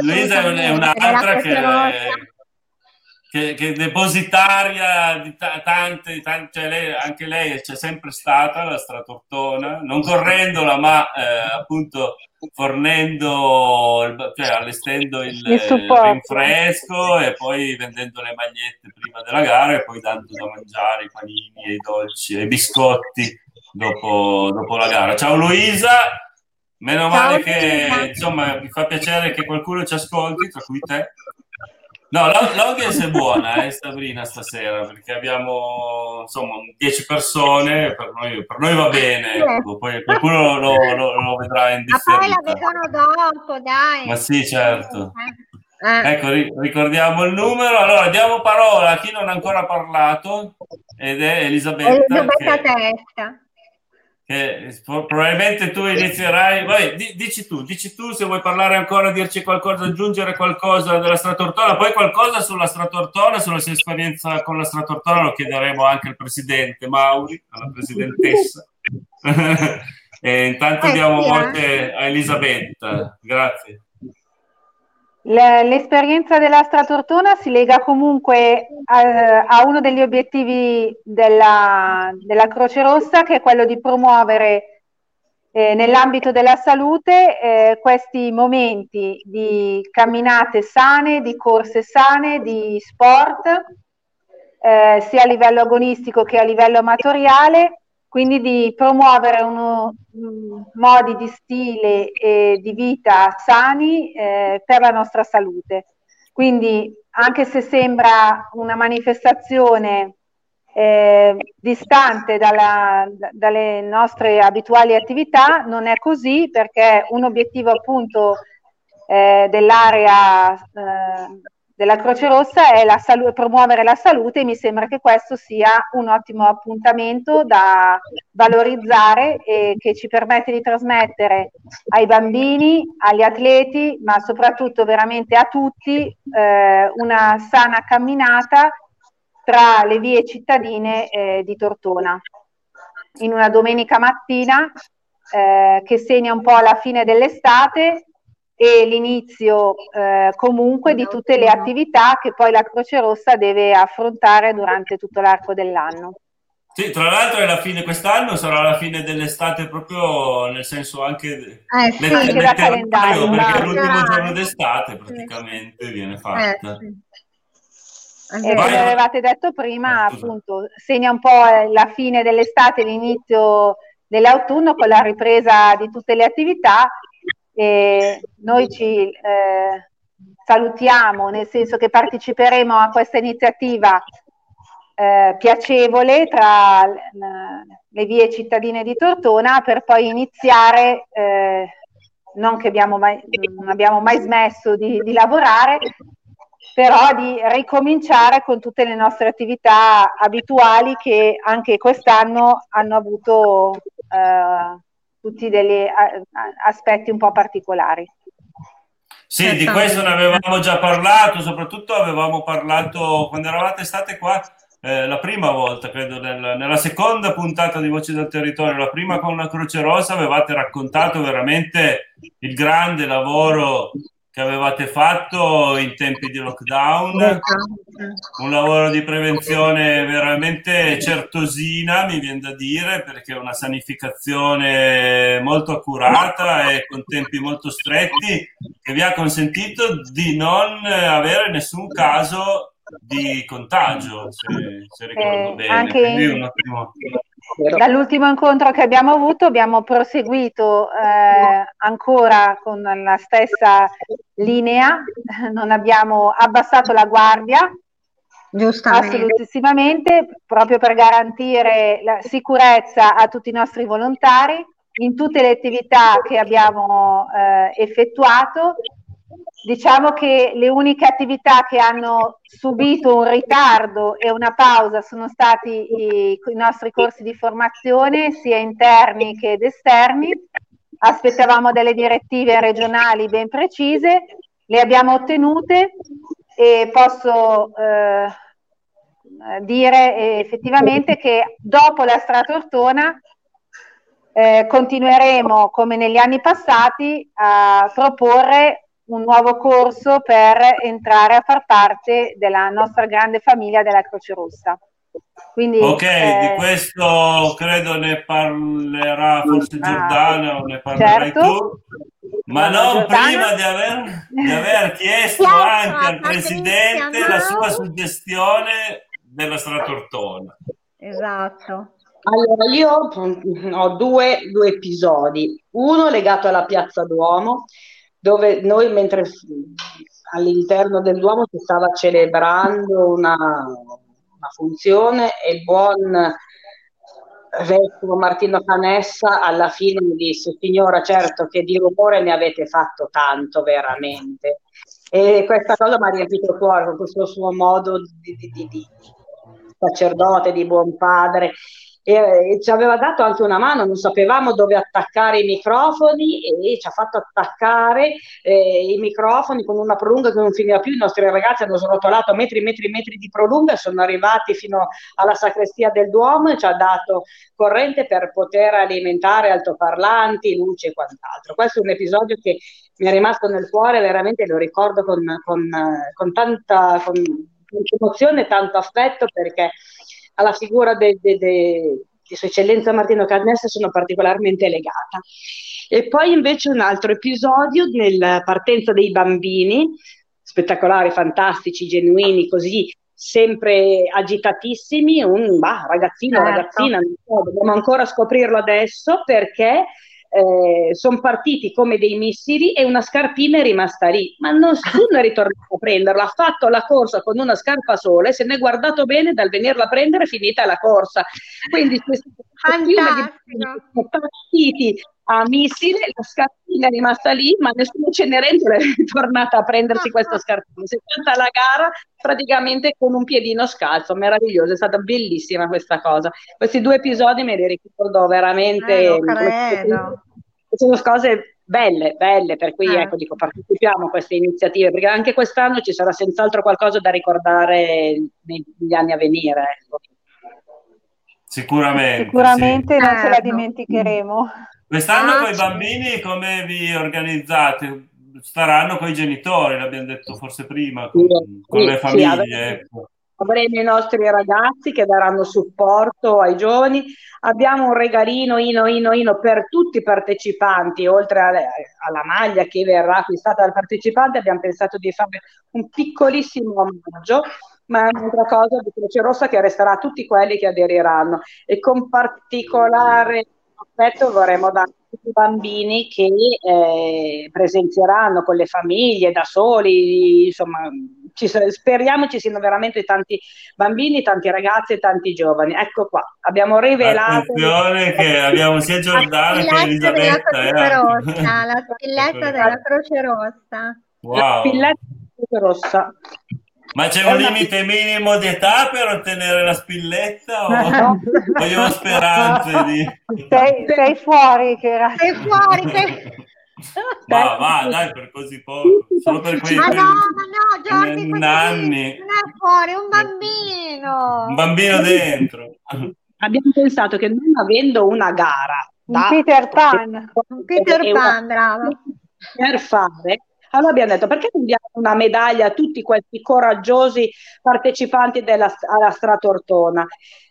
Luisa, Luisa. È un'altra che che, che depositaria di t- tante, tante cioè lei, anche lei c'è sempre stata la stratortona, non correndola ma eh, appunto fornendo, cioè allestendo il, il rinfresco e poi vendendo le magliette prima della gara e poi dando da mangiare i panini i dolci e i biscotti dopo, dopo la gara. Ciao Luisa, meno male che insomma mi fa piacere che qualcuno ci ascolti, tra cui te. No, l'audience è buona, eh, Sabrina, stasera, perché abbiamo insomma 10 persone, per noi, per noi va bene, ecco, poi qualcuno lo, lo, lo, vedrà in differita. Ma poi la vedono dopo, dai. Ma sì, certo. Eh. Ecco, ricordiamo il numero. Allora, diamo parola a chi non ha ancora parlato, ed è Elisabetta. Elisabetta che... Testa che probabilmente tu inizierai. Vai, dici tu, dici tu se vuoi parlare ancora, dirci qualcosa, aggiungere qualcosa della Stratortona, poi qualcosa sulla Stratortona, sulla sua esperienza con la Stratortona lo chiederemo anche al presidente Mauri, alla presidentessa. *laughs* e intanto eh, diamo sì, voce eh. a Elisabetta. Grazie. L'esperienza della Stratortona si lega comunque a, a uno degli obiettivi della, della, Croce Rossa, che è quello di promuovere eh, nell'ambito della salute eh, questi momenti di camminate sane, di corse sane, di sport, eh, sia a livello agonistico che a livello amatoriale quindi di promuovere uno, um, modi di stile e di vita sani eh, per la nostra salute. Quindi anche se sembra una manifestazione eh, distante dalla, dalle nostre abituali attività, non è così perché un obiettivo appunto eh, dell'area eh, della Croce Rossa è la salu- promuovere la salute e mi sembra che questo sia un ottimo appuntamento da valorizzare e che ci permette di trasmettere ai bambini, agli atleti, ma soprattutto veramente a tutti eh, una sana camminata tra le vie cittadine eh, di Tortona. In una domenica mattina eh, che segna un po' la fine dell'estate e l'inizio eh, comunque di tutte le attività che poi la Croce Rossa deve affrontare durante tutto l'arco dell'anno. Sì, tra l'altro è la fine quest'anno, sarà la fine dell'estate proprio nel senso anche, eh, sì, let- anche da calendario, perché è l'ultimo giorno d'estate praticamente viene fatta. Eh, sì. E come avevate detto prima, eh, appunto, segna un po' la fine dell'estate, l'inizio dell'autunno con la ripresa di tutte le attività e noi ci eh, salutiamo, nel senso che parteciperemo a questa iniziativa eh, piacevole tra le vie cittadine di Tortona per poi iniziare, eh, non che abbiamo mai, non abbiamo mai smesso di, di lavorare, però di ricominciare con tutte le nostre attività abituali che anche quest'anno hanno avuto eh, tutti degli aspetti un po' particolari. Sì, di questo ne avevamo già parlato, soprattutto avevamo parlato quando eravate state qua eh, la prima volta, credo, nel, nella seconda puntata di Voci del Territorio, la prima con la Croce Rossa, avevate raccontato veramente il grande lavoro che avevate fatto in tempi di lockdown, un lavoro di prevenzione veramente certosina, mi viene da dire, perché è una sanificazione molto accurata e con tempi molto stretti che vi ha consentito di non avere nessun caso di contagio, se, se ricordo eh, bene. Anche ottimo... Dall'ultimo incontro che abbiamo avuto abbiamo proseguito eh, ancora con la stessa linea, non abbiamo abbassato la guardia, assolutissimamente, proprio per garantire la sicurezza a tutti i nostri volontari in tutte le attività che abbiamo eh, effettuato Diciamo che le uniche attività che hanno subito un ritardo e una pausa sono stati i, i nostri corsi di formazione, sia interni che esterni. Aspettavamo delle direttive regionali ben precise, le abbiamo ottenute e posso eh, dire effettivamente che dopo la Stratortona eh, continueremo come negli anni passati a proporre un nuovo corso per entrare a far parte della nostra grande famiglia della Croce Rossa. Quindi, ok, eh, di questo credo ne parlerà forse ah, Giordana o ne parlerai certo. tu, ma non Giordana. prima di aver, di aver chiesto anche al Presidente la sua suggestione della Stratortona. Esatto. Allora, io ho due, due episodi, uno legato alla Piazza Duomo, dove noi mentre all'interno del Duomo si stava celebrando una, una funzione e il buon vescovo Martino Canessa alla fine mi disse signora certo che di rumore ne avete fatto tanto veramente. E questa cosa mi ha riempito il cuore con questo suo modo di, di, di, di sacerdote, di buon padre e, ci aveva dato anche una mano, non sapevamo dove attaccare i microfoni e ci ha fatto attaccare eh, i microfoni con una prolunga che non finiva più, i nostri ragazzi hanno srotolato metri metri metri di prolunga, sono arrivati fino alla sacrestia del Duomo e ci ha dato corrente per poter alimentare altoparlanti, luce e quant'altro. Questo è un episodio che mi è rimasto nel cuore, veramente lo ricordo con, con, con tanta con, emozione e tanto affetto perché alla figura de, de, de, di Sua Eccellenza Martino Cannessa sono particolarmente legata. E poi invece un altro episodio nella partenza dei bambini, spettacolari, fantastici, genuini, così sempre agitatissimi, un bah, ragazzino, certo. ragazzina, so, dobbiamo ancora scoprirlo adesso perché eh, sono partiti come dei missili e una scarpina è rimasta lì, ma nessuno è ritornato a prenderla, ha fatto la corsa con una scarpa sola e se ne è guardato bene dal venirla a prendere finita la corsa. Quindi questi sono partiti a missile, la scarpina è rimasta lì, ma nessuno Cenerentola è ritornato a prendersi questa scarpina. Si è fatta la gara praticamente con un piedino scalzo, meraviglioso, è stata bellissima questa cosa. Questi due episodi me li ricordo veramente. Eh, sono cose belle, belle, per cui eh. ecco, dico, partecipiamo a queste iniziative, perché anche quest'anno ci sarà senz'altro qualcosa da ricordare negli anni a venire. Ecco. Sicuramente. Sicuramente sì. non ce la certo. dimenticheremo. Quest'anno ah, con i bambini come vi organizzate? Staranno con i genitori, l'abbiamo detto forse prima, con, sì, con le famiglie. Sì, ecco. Avremo i nostri ragazzi che daranno supporto ai giovani. Abbiamo un regalino ino ino ino per tutti i partecipanti, oltre alle, alla maglia che verrà acquistata dal partecipante, abbiamo pensato di fare un piccolissimo omaggio ma è un'altra cosa di Croce Rossa che resterà a tutti quelli che aderiranno e con particolare affetto vorremmo dare a tutti i bambini che eh, presenzieranno con le famiglie, da soli, insomma, ci, speriamo ci siano veramente tanti bambini, tanti ragazzi e tanti giovani. Ecco qua, abbiamo rivelato... Attenzione *laughs* che abbiamo sia Giordana che Elisabetta. Della eh. Rossa, la *laughs* spilletta della Croce Rossa. Wow. La spilletta della Croce Rossa. Ma c'è un limite minimo di età per ottenere la spilletta o *laughs* vogliamo speranze di... Sei, sei fuori, che era... Sei fuori, sei... *laughs* Ma va, dai, per così poco. Solo per quei ma no, ma no, Giorgi, nanni. non è fuori, un bambino. Un bambino dentro. Abbiamo pensato che non avendo una gara... Un Peter Pan. Un Peter Pan, bravo. Per fare allora abbiamo detto perché non diamo una medaglia a tutti questi coraggiosi partecipanti della, alla Stratortona?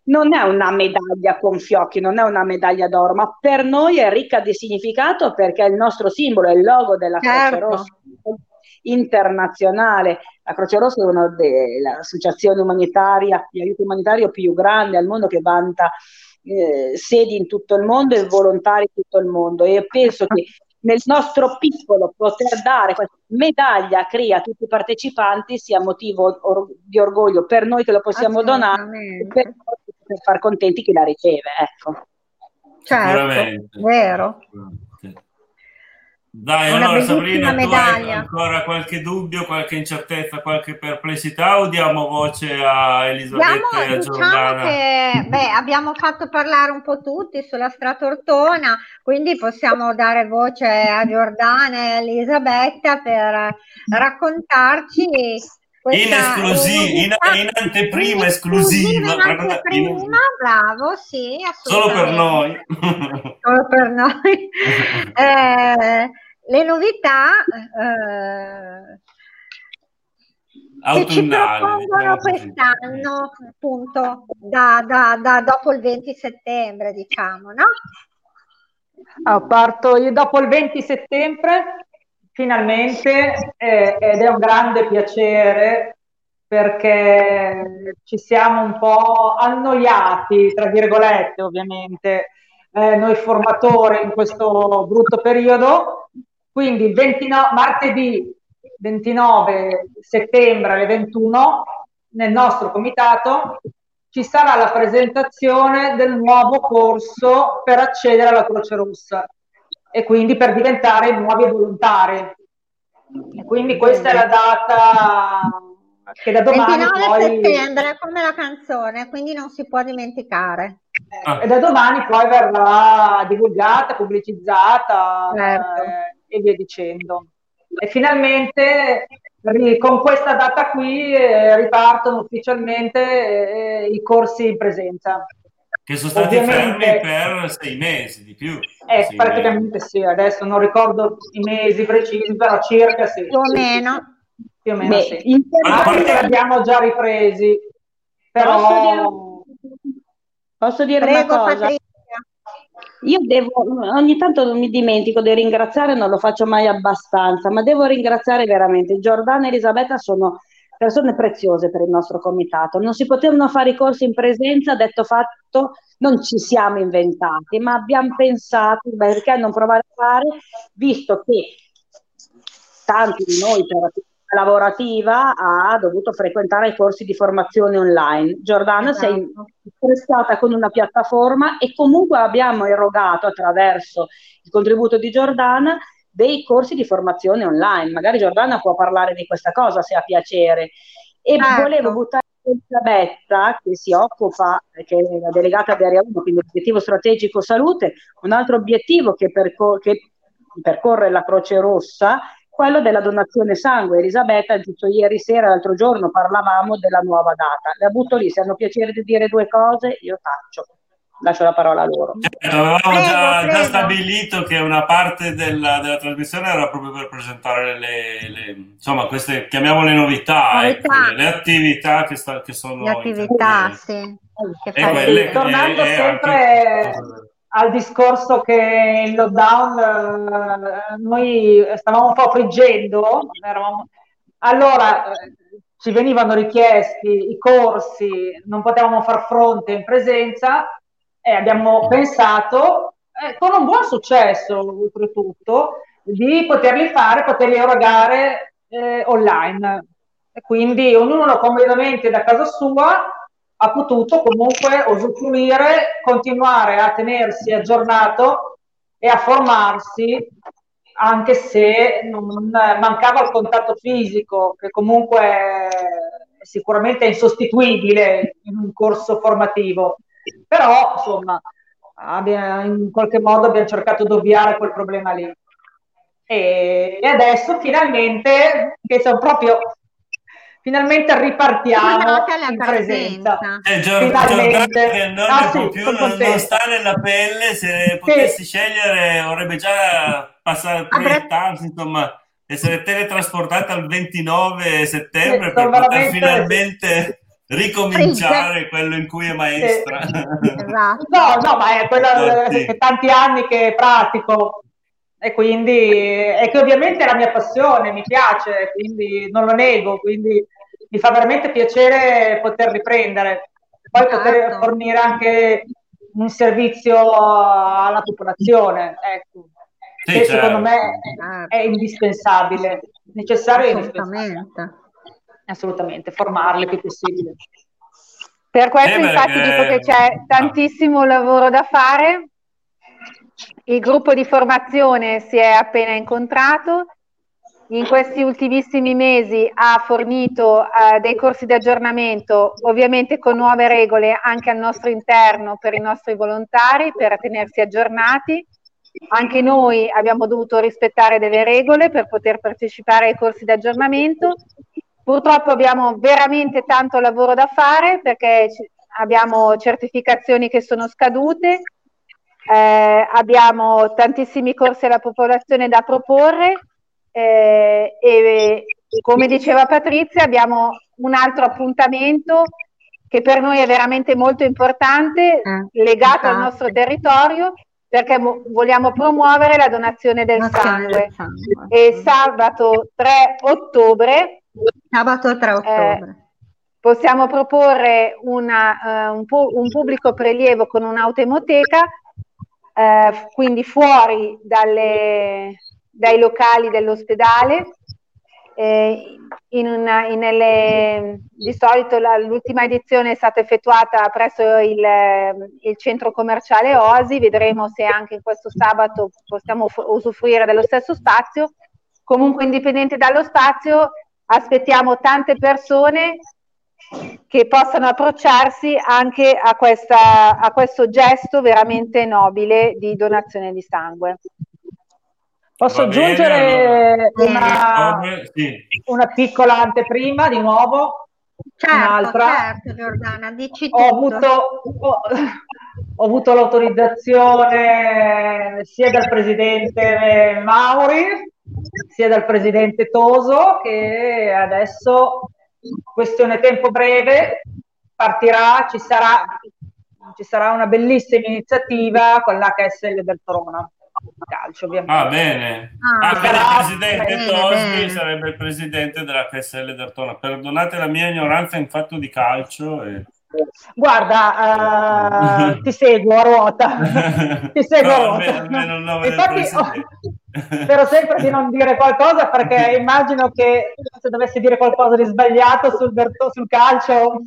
Non è una medaglia con fiocchi, non è una medaglia d'oro, ma per noi è ricca di significato perché è il nostro simbolo, è il logo della certo. Croce Rossa internazionale. La Croce Rossa è una delle associazioni umanitarie di aiuto umanitario più grande al mondo che vanta eh, sedi in tutto il mondo e volontari in tutto il mondo e penso che nel nostro piccolo poter dare questa medaglia a CRI a tutti i partecipanti sia motivo or- di orgoglio per noi che lo possiamo donare e per, per far contenti chi la riceve. Ecco. Certo, vero. Dai, Una allora Sabrina, medaglia. ancora qualche dubbio, qualche incertezza, qualche perplessità o diamo voce a Elisabetta Diamo, e a diciamo Giordana? Che, beh, abbiamo fatto parlare un po' tutti sulla Stratortona, quindi possiamo dare voce a Giordana e Elisabetta per raccontarci in esclusiva, in, in, anteprima esclusiva. In anteprima, bravo, sì, Solo per noi. Solo per noi. *laughs* eh, le novità eh, che ci propongono quest'anno, appunto, da, da, da, dopo il 20 settembre, diciamo, no? Ah, parto io dopo il 20 settembre, finalmente, eh, ed è un grande piacere perché ci siamo un po' annoiati, tra virgolette, ovviamente, eh, noi formatori in questo brutto periodo quindi 29, martedì 29 settembre alle 21 nel nostro comitato ci sarà la presentazione del nuovo corso per accedere alla Croce Rossa e quindi per diventare nuovi volontari. E quindi questa è la data che da domani 29 poi... settembre come la canzone, quindi non si può dimenticare. Ah. E da domani poi verrà divulgata, pubblicizzata. Certo. Eh, e via dicendo. E finalmente con questa data qui eh, ripartono ufficialmente eh, i corsi in presenza. Che sono stati Ovviamente, fermi per sei mesi di più. Eh, praticamente mesi. sì, adesso non ricordo i mesi precisi, però circa sì. Più o meno. Più o meno Beh, sì. Altri li abbiamo già ripresi, però... Posso dire, posso dire Prego, una cosa? Patrizia. Io devo, ogni tanto mi dimentico di ringraziare, non lo faccio mai abbastanza, ma devo ringraziare veramente. Giordana e Elisabetta sono persone preziose per il nostro comitato. Non si potevano fare i corsi in presenza, detto fatto, non ci siamo inventati, ma abbiamo pensato perché non provare a fare, visto che tanti di noi per lavorativa ha dovuto frequentare i corsi di formazione online. Giordana esatto. sei prestata con una piattaforma e comunque abbiamo erogato attraverso il contributo di Giordana dei corsi di formazione online. Magari Giordana può parlare di questa cosa se ha piacere. E certo. volevo buttare Elisabetta che si occupa, che è la delegata di Area 1, quindi l'obiettivo strategico salute, un altro obiettivo che, percor- che percorre la Croce Rossa quello della donazione sangue. Elisabetta, giusto ieri sera, l'altro giorno, parlavamo della nuova data. La butto lì, se hanno piacere di dire due cose, io faccio. Lascio la parola a loro. Certo, avevamo prego, già, prego. già, stabilito che una parte della, della, trasmissione era proprio per presentare le, le insomma, queste, chiamiamole novità, ecco, le, attività che, sta, che sono... Le attività, sì. Che e quelle, tornando e, sempre... Anche al discorso che il lockdown eh, noi stavamo un po' friggendo, eravamo... allora eh, ci venivano richiesti i corsi, non potevamo far fronte in presenza e abbiamo pensato, eh, con un buon successo oltretutto, di poterli fare, poterli erogare eh, online. E quindi ognuno comodamente da casa sua ha potuto comunque usufruire, continuare a tenersi aggiornato e a formarsi anche se non mancava il contatto fisico, che comunque sicuramente insostituibile in un corso formativo, però insomma in qualche modo abbiamo cercato di ovviare quel problema lì. E adesso finalmente, che sono proprio finalmente ripartiamo in presenza. Eh, Giordano che non, ah, sì, più, non, non, sta nella pelle, se potessi sì. scegliere vorrebbe già passare proiettarsi, insomma, essere teletrasportata al 29 settembre sì, per poter finalmente *laughs* ricominciare quello in cui è maestra. Esatto. No, no, ma è quello che tanti anni che pratico e quindi è che ovviamente è la mia passione, mi piace, quindi non lo nego, quindi mi fa veramente piacere poter riprendere, poi certo. poter fornire anche un servizio alla popolazione, ecco. Sì, che certo. secondo me è, è indispensabile, necessario e indispensabile. Assolutamente, formarle il più possibile. Per questo eh, infatti perché... dico che c'è tantissimo lavoro da fare. Il gruppo di formazione si è appena incontrato in questi ultimissimi mesi ha fornito eh, dei corsi di aggiornamento, ovviamente con nuove regole anche al nostro interno per i nostri volontari, per tenersi aggiornati. Anche noi abbiamo dovuto rispettare delle regole per poter partecipare ai corsi di aggiornamento. Purtroppo abbiamo veramente tanto lavoro da fare perché abbiamo certificazioni che sono scadute, eh, abbiamo tantissimi corsi alla popolazione da proporre eh, e come diceva Patrizia abbiamo un altro appuntamento che per noi è veramente molto importante, eh, legato al nostro territorio, perché vogliamo promuovere la donazione del, sangue. del sangue. E sabato 3 ottobre, sabato 3 ottobre. Eh, possiamo proporre una, uh, un, pu- un, pubblico prelievo con un'autoemoteca, uh, quindi fuori dalle, dai locali dell'ospedale. Eh, in una, in nelle, di solito la, l'ultima edizione è stata effettuata presso il, il, centro commerciale Oasi, vedremo se anche questo sabato possiamo f- usufruire dello stesso spazio. Comunque, indipendente dallo spazio, aspettiamo tante persone che possano approcciarsi anche a, questa, a questo gesto veramente nobile di donazione di sangue. Posso aggiungere una, sì. una, piccola anteprima di nuovo? Certo, un'altra. certo Giordana, dici ho avuto, ho, ho avuto l'autorizzazione sia dal presidente Mauri sia dal presidente Toso che adesso questione tempo breve partirà, ci sarà, ci sarà una bellissima iniziativa con l'HSL del Torona calcio ovviamente. Ah bene, ah, ah il presidente bene. sarebbe il presidente della PSL d'Artona. Perdonate la mia ignoranza in fatto di calcio. E... Guarda, uh, ti seguo a ruota. *laughs* ti seguo no, a ruota. Almeno, almeno Infatti, oh, spero sempre di non dire qualcosa perché *laughs* immagino che se dovessi dire qualcosa di sbagliato sul, sul calcio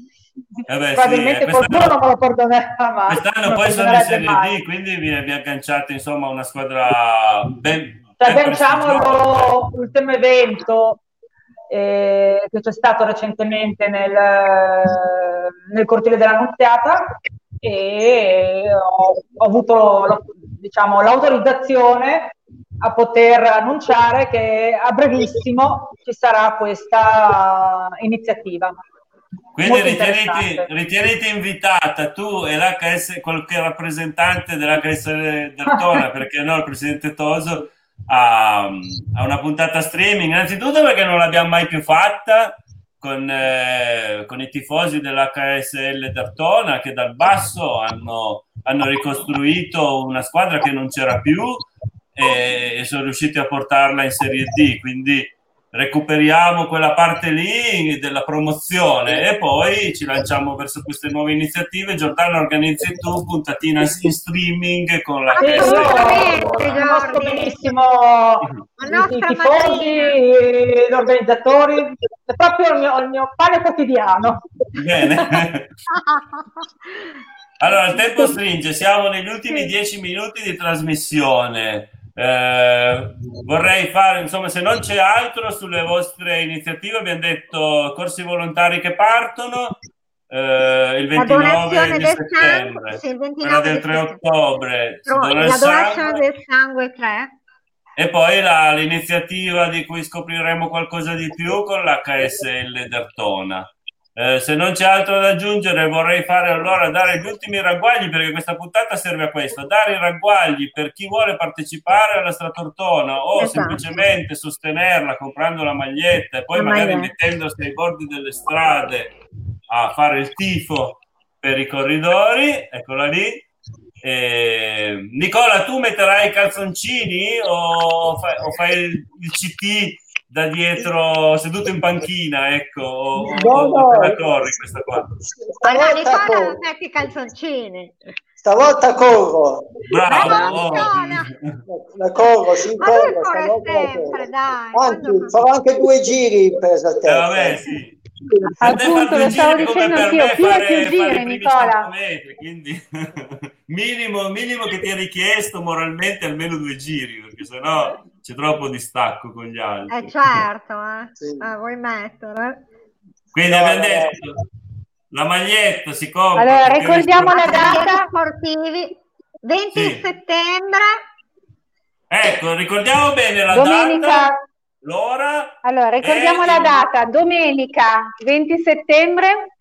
eh beh, probabilmente sì, qualcuno non me lo perdonerà mai. Quest'anno poi sono in Serie D, quindi vi, vi agganciate insomma una squadra ben... Cioè, agganciamo l'ultimo evento eh, che c'è stato recentemente nel, nel cortile della Nunziata e ho, ho avuto diciamo, l'autorizzazione a poter annunciare che a brevissimo ci sarà questa iniziativa. Quindi ritieniti, ritieniti, invitata tu e l'HS, qualche rappresentante dell'HS Dertona, perché no, il presidente Toso, a, a, una puntata streaming. Innanzitutto perché non l'abbiamo mai più fatta con, eh, con i tifosi dell'HSL Dertona che dal basso hanno, hanno ricostruito una squadra che non c'era più e, e sono riusciti a portarla in Serie D. Quindi recuperiamo quella parte lì della promozione e poi ci lanciamo verso queste nuove iniziative. Giordano, organizzi tu puntatina in streaming con la sì, io conosco benissimo i, tifosi, gli organizzatori, è proprio il mio, il mio pane quotidiano. Bene. *laughs* Allora, il tempo stringe, siamo negli ultimi dieci minuti di trasmissione. Eh, vorrei fare, insomma, se non c'è altro sulle vostre iniziative, abbiamo detto corsi volontari che partono eh, il 29 di settembre, sì, quella del 3 ottobre, la donazione del sangue 3 e poi la, l'iniziativa di cui scopriremo qualcosa di più con l'HSL d'Artona. Eh, se non c'è altro da aggiungere, vorrei fare allora dare gli ultimi ragguagli perché questa puntata serve a questo: dare i ragguagli per chi vuole partecipare alla Stratortona o esatto. semplicemente sostenerla comprando la maglietta e poi la magari maglietta. mettendosi ai bordi delle strade a fare il tifo per i corridori. Eccola lì. Eh, Nicola, tu metterai i calzoncini o fai, o fai il, il CT da dietro seduto in panchina, ecco, o, no, o te la corri questa qua. Allora, Nicola non metti i calzoncini. Stavolta corro. Bravo. Oh. La corro, sì, Ma corro. Sempre, dai. Anzi, farò anche due giri per esattezza. Eh, vabbè, sì. Appunto, lo stavo dicendo anch'io, più e più giri, Nicola. Metri, quindi *laughs* minimo, minimo che ti ha richiesto moralmente almeno due giri, perché sennò c'è troppo distacco con gli altri. Eh certo, *laughs* eh. Sì. Eh, vuoi mettere. Quindi no, abbiamo detto, la maglietta si compra. Allora, ricordiamo la data. Sportivi, 20 sì. settembre. Ecco, ricordiamo bene la Domenica. data. L'ora. Allora, ricordiamo la data, domenica 20 settembre,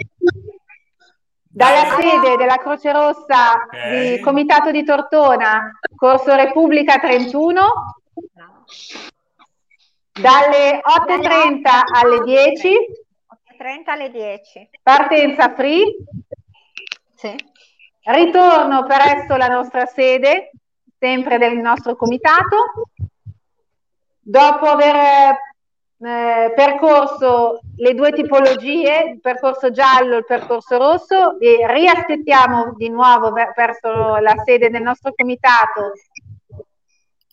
dalla sede della Croce Rossa okay. di Comitato di Tortona, Corso Repubblica 31, dalle 8.30 alle 10. 8.30 alle 10. Partenza free. Sì. Ritorno presso la nostra sede, sempre del nostro comitato. Dopo aver eh, percorso le due tipologie, il percorso giallo e il percorso rosso, vi riaspettiamo di nuovo verso la sede del nostro comitato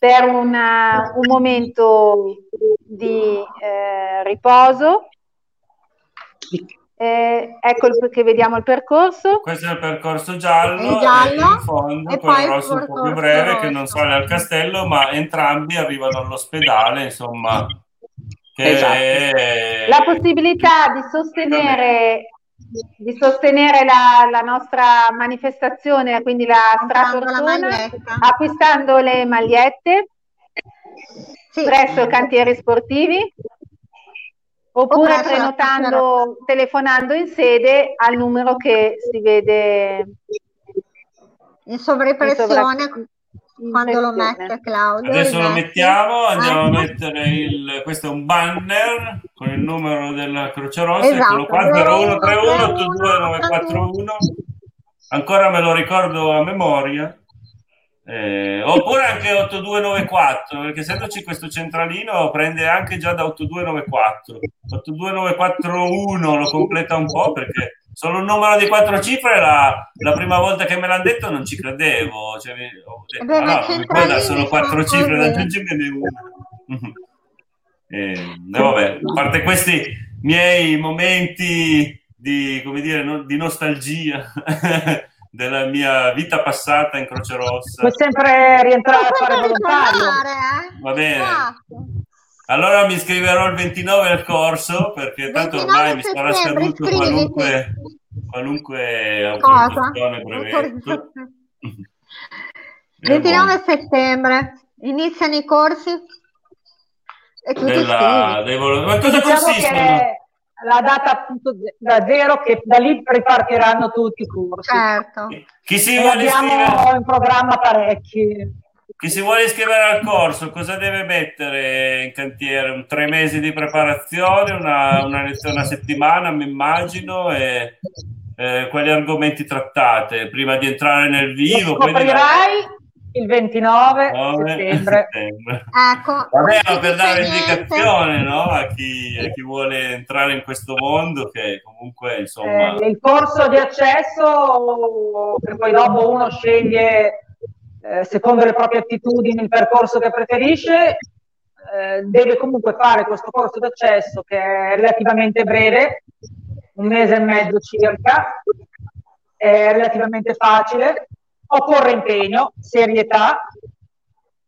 per una, un momento di eh, riposo. Eh, ecco il, che vediamo il percorso. Questo è il percorso giallo, il giallo in fondo e quello rosso un po' più breve rosso. che non sale al castello, ma entrambi arrivano all'ospedale, insomma. Esatto. È... La possibilità di sostenere di sostenere la, la, nostra manifestazione, quindi la Stratortona, acquistando le magliette sì. presso i cantieri sportivi oppure prenotando, telefonando in sede al numero che si vede in sovrappressione quando lo mette Claudio. Adesso lo mettiamo, andiamo a mettere il, questo è un banner con il numero della Croce Rossa, esatto. eccolo qua, 0131 82941. Ancora me lo ricordo a memoria. Eh, oppure anche 8294 perché essendoci questo centralino prende anche già da 8294 82941 lo completa un po' perché solo un numero di quattro cifre la, la prima volta che me l'hanno detto non ci credevo cioè, ho detto, Beh, no, poi sono quattro cifre da aggiungermi una e, *laughs* eh, vabbè, a parte questi miei momenti di, come dire, no, di nostalgia *laughs* della mia vita passata in Croce Rossa. Puoi sempre rientrare a fare volontario. Eh? Va bene. Allora mi iscriverò il 29 al corso perché tanto ormai mi sarà scaduto qualunque, qualunque autorizzazione brevetto. 29 *laughs* settembre iniziano i corsi e tutti Della, devo... Ma cosa diciamo consistono? la data appunto da zero che da lì ripartiranno tutti i corsi. Certo. Chi si vuole abbiamo iscrivere... in programma parecchi. Chi si vuole iscrivere al corso, cosa deve mettere in cantiere? Un tre mesi di preparazione, una, una lezione a settimana, mi immagino, e eh, quali argomenti trattate prima di entrare nel vivo? Lo scoprirai il 29 settembre. settembre. Ecco, Vabbè, per dare indicazione no? a, chi, a, chi, vuole entrare in questo mondo, che comunque insomma. Eh, il corso di accesso, che poi dopo uno sceglie eh, secondo le proprie attitudini il percorso che preferisce, eh, deve comunque fare questo corso d'accesso che è relativamente breve, un mese e mezzo circa, è relativamente facile, occorre impegno, serietà,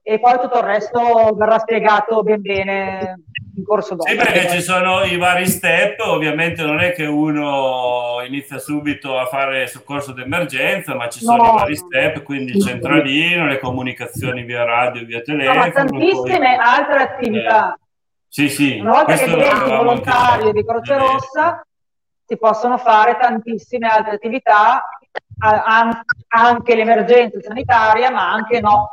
e poi tutto il resto verrà spiegato ben bene in corso dopo. Sì, perché ci sono i vari step, ovviamente non è che uno inizia subito a fare soccorso d'emergenza, ma ci sono no. i vari step, quindi il centralino, le comunicazioni via radio, via telefono. No, ma tantissime poi... altre attività. Eh. Sì, sì. Una volta che diventi volontario di Croce Rossa, si possono fare tantissime altre attività, anche l'emergenza sanitaria, ma anche no.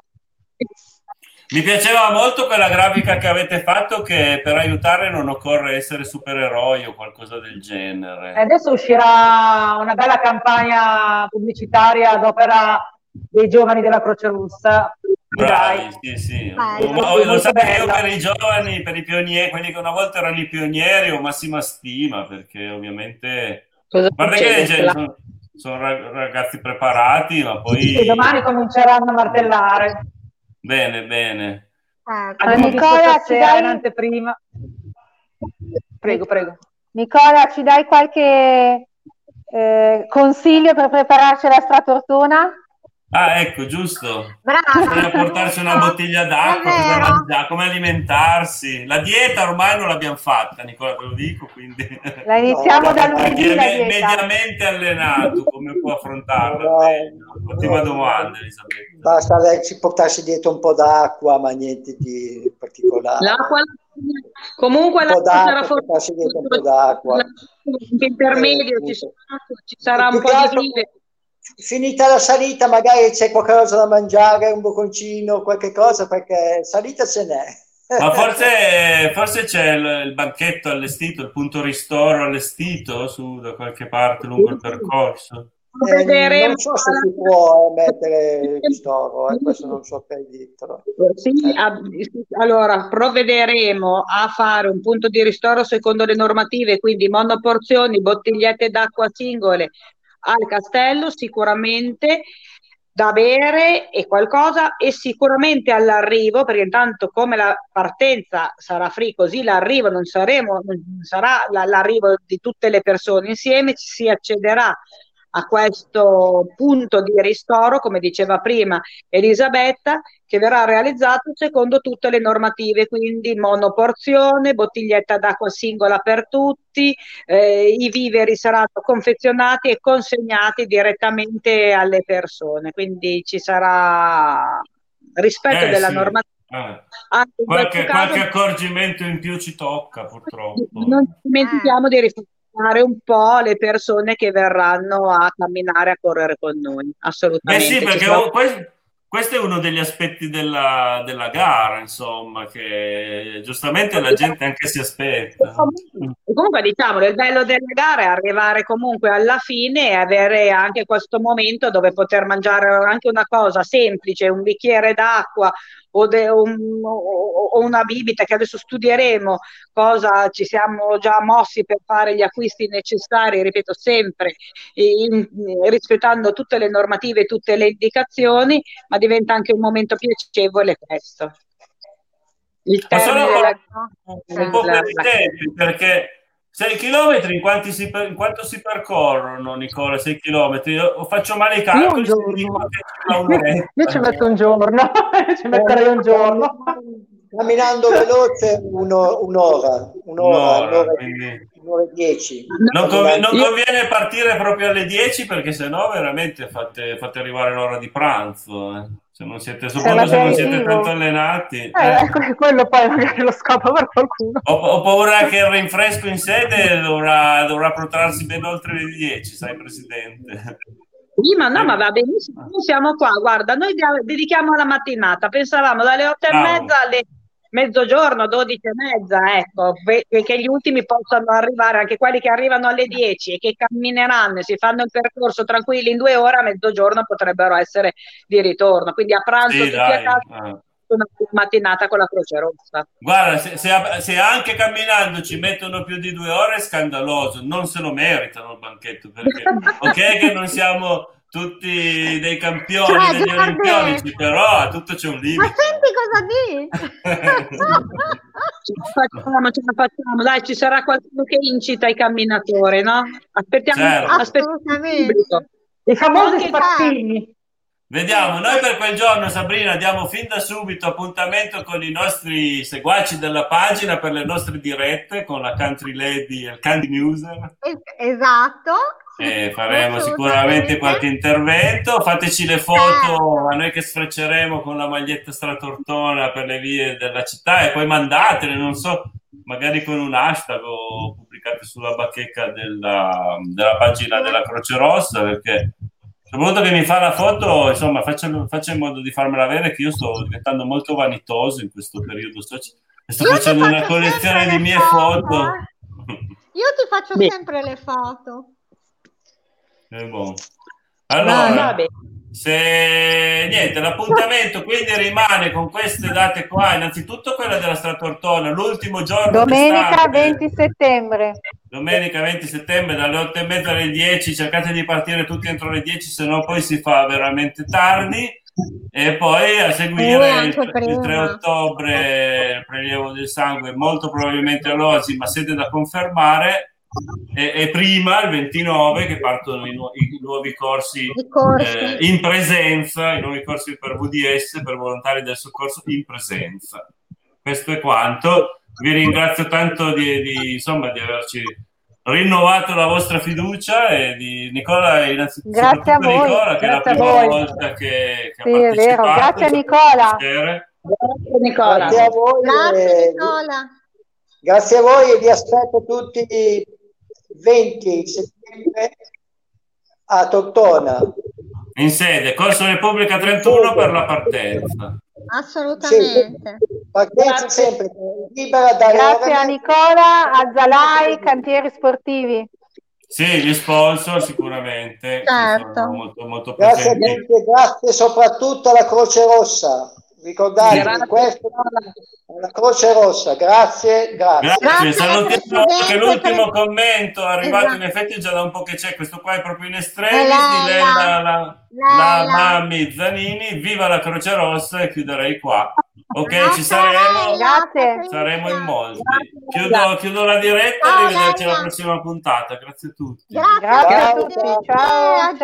Mi piaceva molto quella grafica che avete fatto che per aiutare non occorre essere supereroi o qualcosa del genere. Adesso uscirà una bella campagna pubblicitaria ad opera dei giovani della Croce Rossa. Bravi, sì, sì. Bello. Lo sapevo per i giovani, per i pionieri, quelli che una volta erano i pionieri, ho massima stima perché ovviamente... Cosa guarda che sono, sono ragazzi preparati, ma poi... Sì, domani cominceranno a martellare. Bene, bene. Ah, Nicola, ci dai... un'anteprima. Prego, prego. Nicola, ci dai qualche eh, consiglio per prepararci la stratortona? Ah, ecco, giusto. Bravo. Bisogna portarci una bottiglia d'acqua, cosa mangiare, come alimentarsi. La dieta ormai non l'abbiamo fatta, Nicola, te lo dico, quindi... La iniziamo no, da lunedì, la me- mediamente allenato, come può affrontarla? No, Ottima no, domanda, Elisabetta. Basta ci portarsi dietro un po' d'acqua, ma niente di particolare. L'acqua, comunque l'acqua sarà forse... un po' d'acqua. Intermedio, eh, ci, sarà, ci sarà un po' di lieve finita la salita magari c'è qualcosa da mangiare, un bocconcino, qualche cosa, perché salita ce n'è. Ma forse, *laughs* forse c'è il, il, banchetto allestito, il punto ristoro allestito su da qualche parte lungo il percorso. Eh, non so se si può mettere il ristoro, eh, questo non so per dirtelo. Sì, eh. allora provvederemo a fare un punto di ristoro secondo le normative, quindi monoporzioni, bottigliette d'acqua singole, al castello sicuramente da bere e qualcosa e sicuramente all'arrivo perché intanto come la partenza sarà free così l'arrivo non saremo non sarà l'arrivo di tutte le persone insieme ci si accederà a questo punto di ristoro, come diceva prima Elisabetta, che verrà realizzato secondo tutte le normative, quindi monoporzione, bottiglietta d'acqua singola per tutti, eh, i viveri saranno confezionati e consegnati direttamente alle persone, quindi ci sarà rispetto eh, della sì. normativa. Eh. Qualche, qualche, accorgimento in più ci tocca purtroppo. Non dimentichiamo di riflettere un po' le persone che verranno a camminare, a correre con noi. Assolutamente. Beh sì, perché sono... questo, questo, è uno degli aspetti della, della, gara, insomma, che giustamente la gente anche si aspetta. Comunque, diciamo, il bello della gara è arrivare comunque alla fine e avere anche questo momento dove poter mangiare anche una cosa semplice, un bicchiere d'acqua o, de, un, o, una bibita che adesso studieremo cosa ci siamo già mossi per fare gli acquisti necessari, ripeto sempre, in, rispettando tutte le normative e tutte le indicazioni, ma diventa anche un momento piacevole questo. Il termine della... un po' per i tempi, perché 6 km in, quanti si, in quanto si percorrono, Nicola? 6 km? Io faccio male i calcoli. Io, io ci metto un giorno, *laughs* ci metterei un giorno. Camminando veloce uno, un'ora, un'ora, un'ora, un'ora, un'ora e dieci. Non, conv- non, conviene partire proprio alle 10 perché sennò veramente fate, fate arrivare l'ora di pranzo. Eh. Se non siete, soprattutto se non siete tanto allenati. Eh, eh. Ecco, quello poi magari lo scopo per qualcuno. Ho, ho, paura che il rinfresco in sede dovrà, dovrà protrarsi ben oltre le 10, sai Presidente. Sì, ma no, ma va benissimo, noi siamo qua, guarda, noi dedichiamo la mattinata, pensavamo dalle 8 e mezza alle mezzogiorno, 12 e mezza, ecco, che gli ultimi possano arrivare, anche quelli che arrivano alle 10 e che cammineranno e si fanno il percorso tranquilli in due ore, a mezzogiorno potrebbero essere di ritorno. Quindi a pranzo sì, dai. a casa ah. una mattinata con la Croce Rossa. Guarda, se, se, se, anche camminando ci mettono più di due ore è scandaloso, non se lo meritano il banchetto, perché ok che non siamo tutti dei campioni cioè, degli olimpionici, però a tutto c'è un limite. Ma senti cosa *laughs* dici? ce la facciamo, ce la facciamo, dai, ci sarà qualcuno che incita i camminatori, no? Aspettiamo, certo. aspettiamo I famosi spazzini. Vediamo, noi per quel giorno Sabrina diamo fin da subito appuntamento con i nostri seguaci della pagina per le nostre dirette con la Country Lady e il Candy Newser. Esatto. E faremo sicuramente qualche intervento. Fateci le foto certo. a noi che sfrecceremo con la maglietta stratortona per le vie della città e poi mandatele, non so, magari con un hashtag o pubblicate sulla bacheca della, della pagina della Croce Rossa perché soprattutto che mi fa la foto, insomma, faccio, faccio, in modo di farmela avere che io sto diventando molto vanitoso in questo periodo. Sto, sto facendo una collezione di mie foto. foto. Io ti faccio Beh. sempre le foto. È buono. Allora, se niente, l'appuntamento quindi rimane con queste date qua, innanzitutto quella della Stratortona, l'ultimo giorno domenica 20 settembre. Domenica 20 settembre dalle 8 e mezza alle 10, cercate di partire tutti entro le 10, se no poi si fa veramente tardi. E poi a seguire il, il 3 ottobre il prelievo del sangue, molto probabilmente a Losi, ma sede da confermare e, e, prima il 29 che partono i, nu- i nuovi corsi, corsi. Eh, in presenza, i nuovi corsi per VDS, per volontari del soccorso in presenza. Questo è quanto. Vi ringrazio tanto di, di, insomma, di averci rinnovato la vostra fiducia e di Nicola innanzitutto grazie a voi, Nicola che è la prima volta che, che sì, è vero. grazie a Nicola grazie Nicola grazie a voi grazie, Nicola. grazie a voi e vi aspetto tutti 20 settembre a Tortona. In sede, Corso Repubblica 31 per la partenza. Assolutamente. Sì, partenza sempre libera da Grazie a Nicola, a Zalai, cantieri sportivi. Sì, gli sponsor sicuramente. Certo. Molto, molto grazie, grazie soprattutto alla Croce Rossa. Ricordatevi, questo è la Croce Rossa, grazie, grazie. Grazie, salutiamo anche l'ultimo commento arrivato esatto. in effetti già da un po' che c'è, questo qua è proprio in estremis di Lella, la, la, la Mammi Zanini, viva la Croce Rossa e chiuderei qua. Ok, grazie, ci saremo, grazie. saremo in molti. Chiudo, chiudo la diretta e arrivederci alla prossima puntata. Grazie a tutti. Grazie, grazie a tutti. Ciao.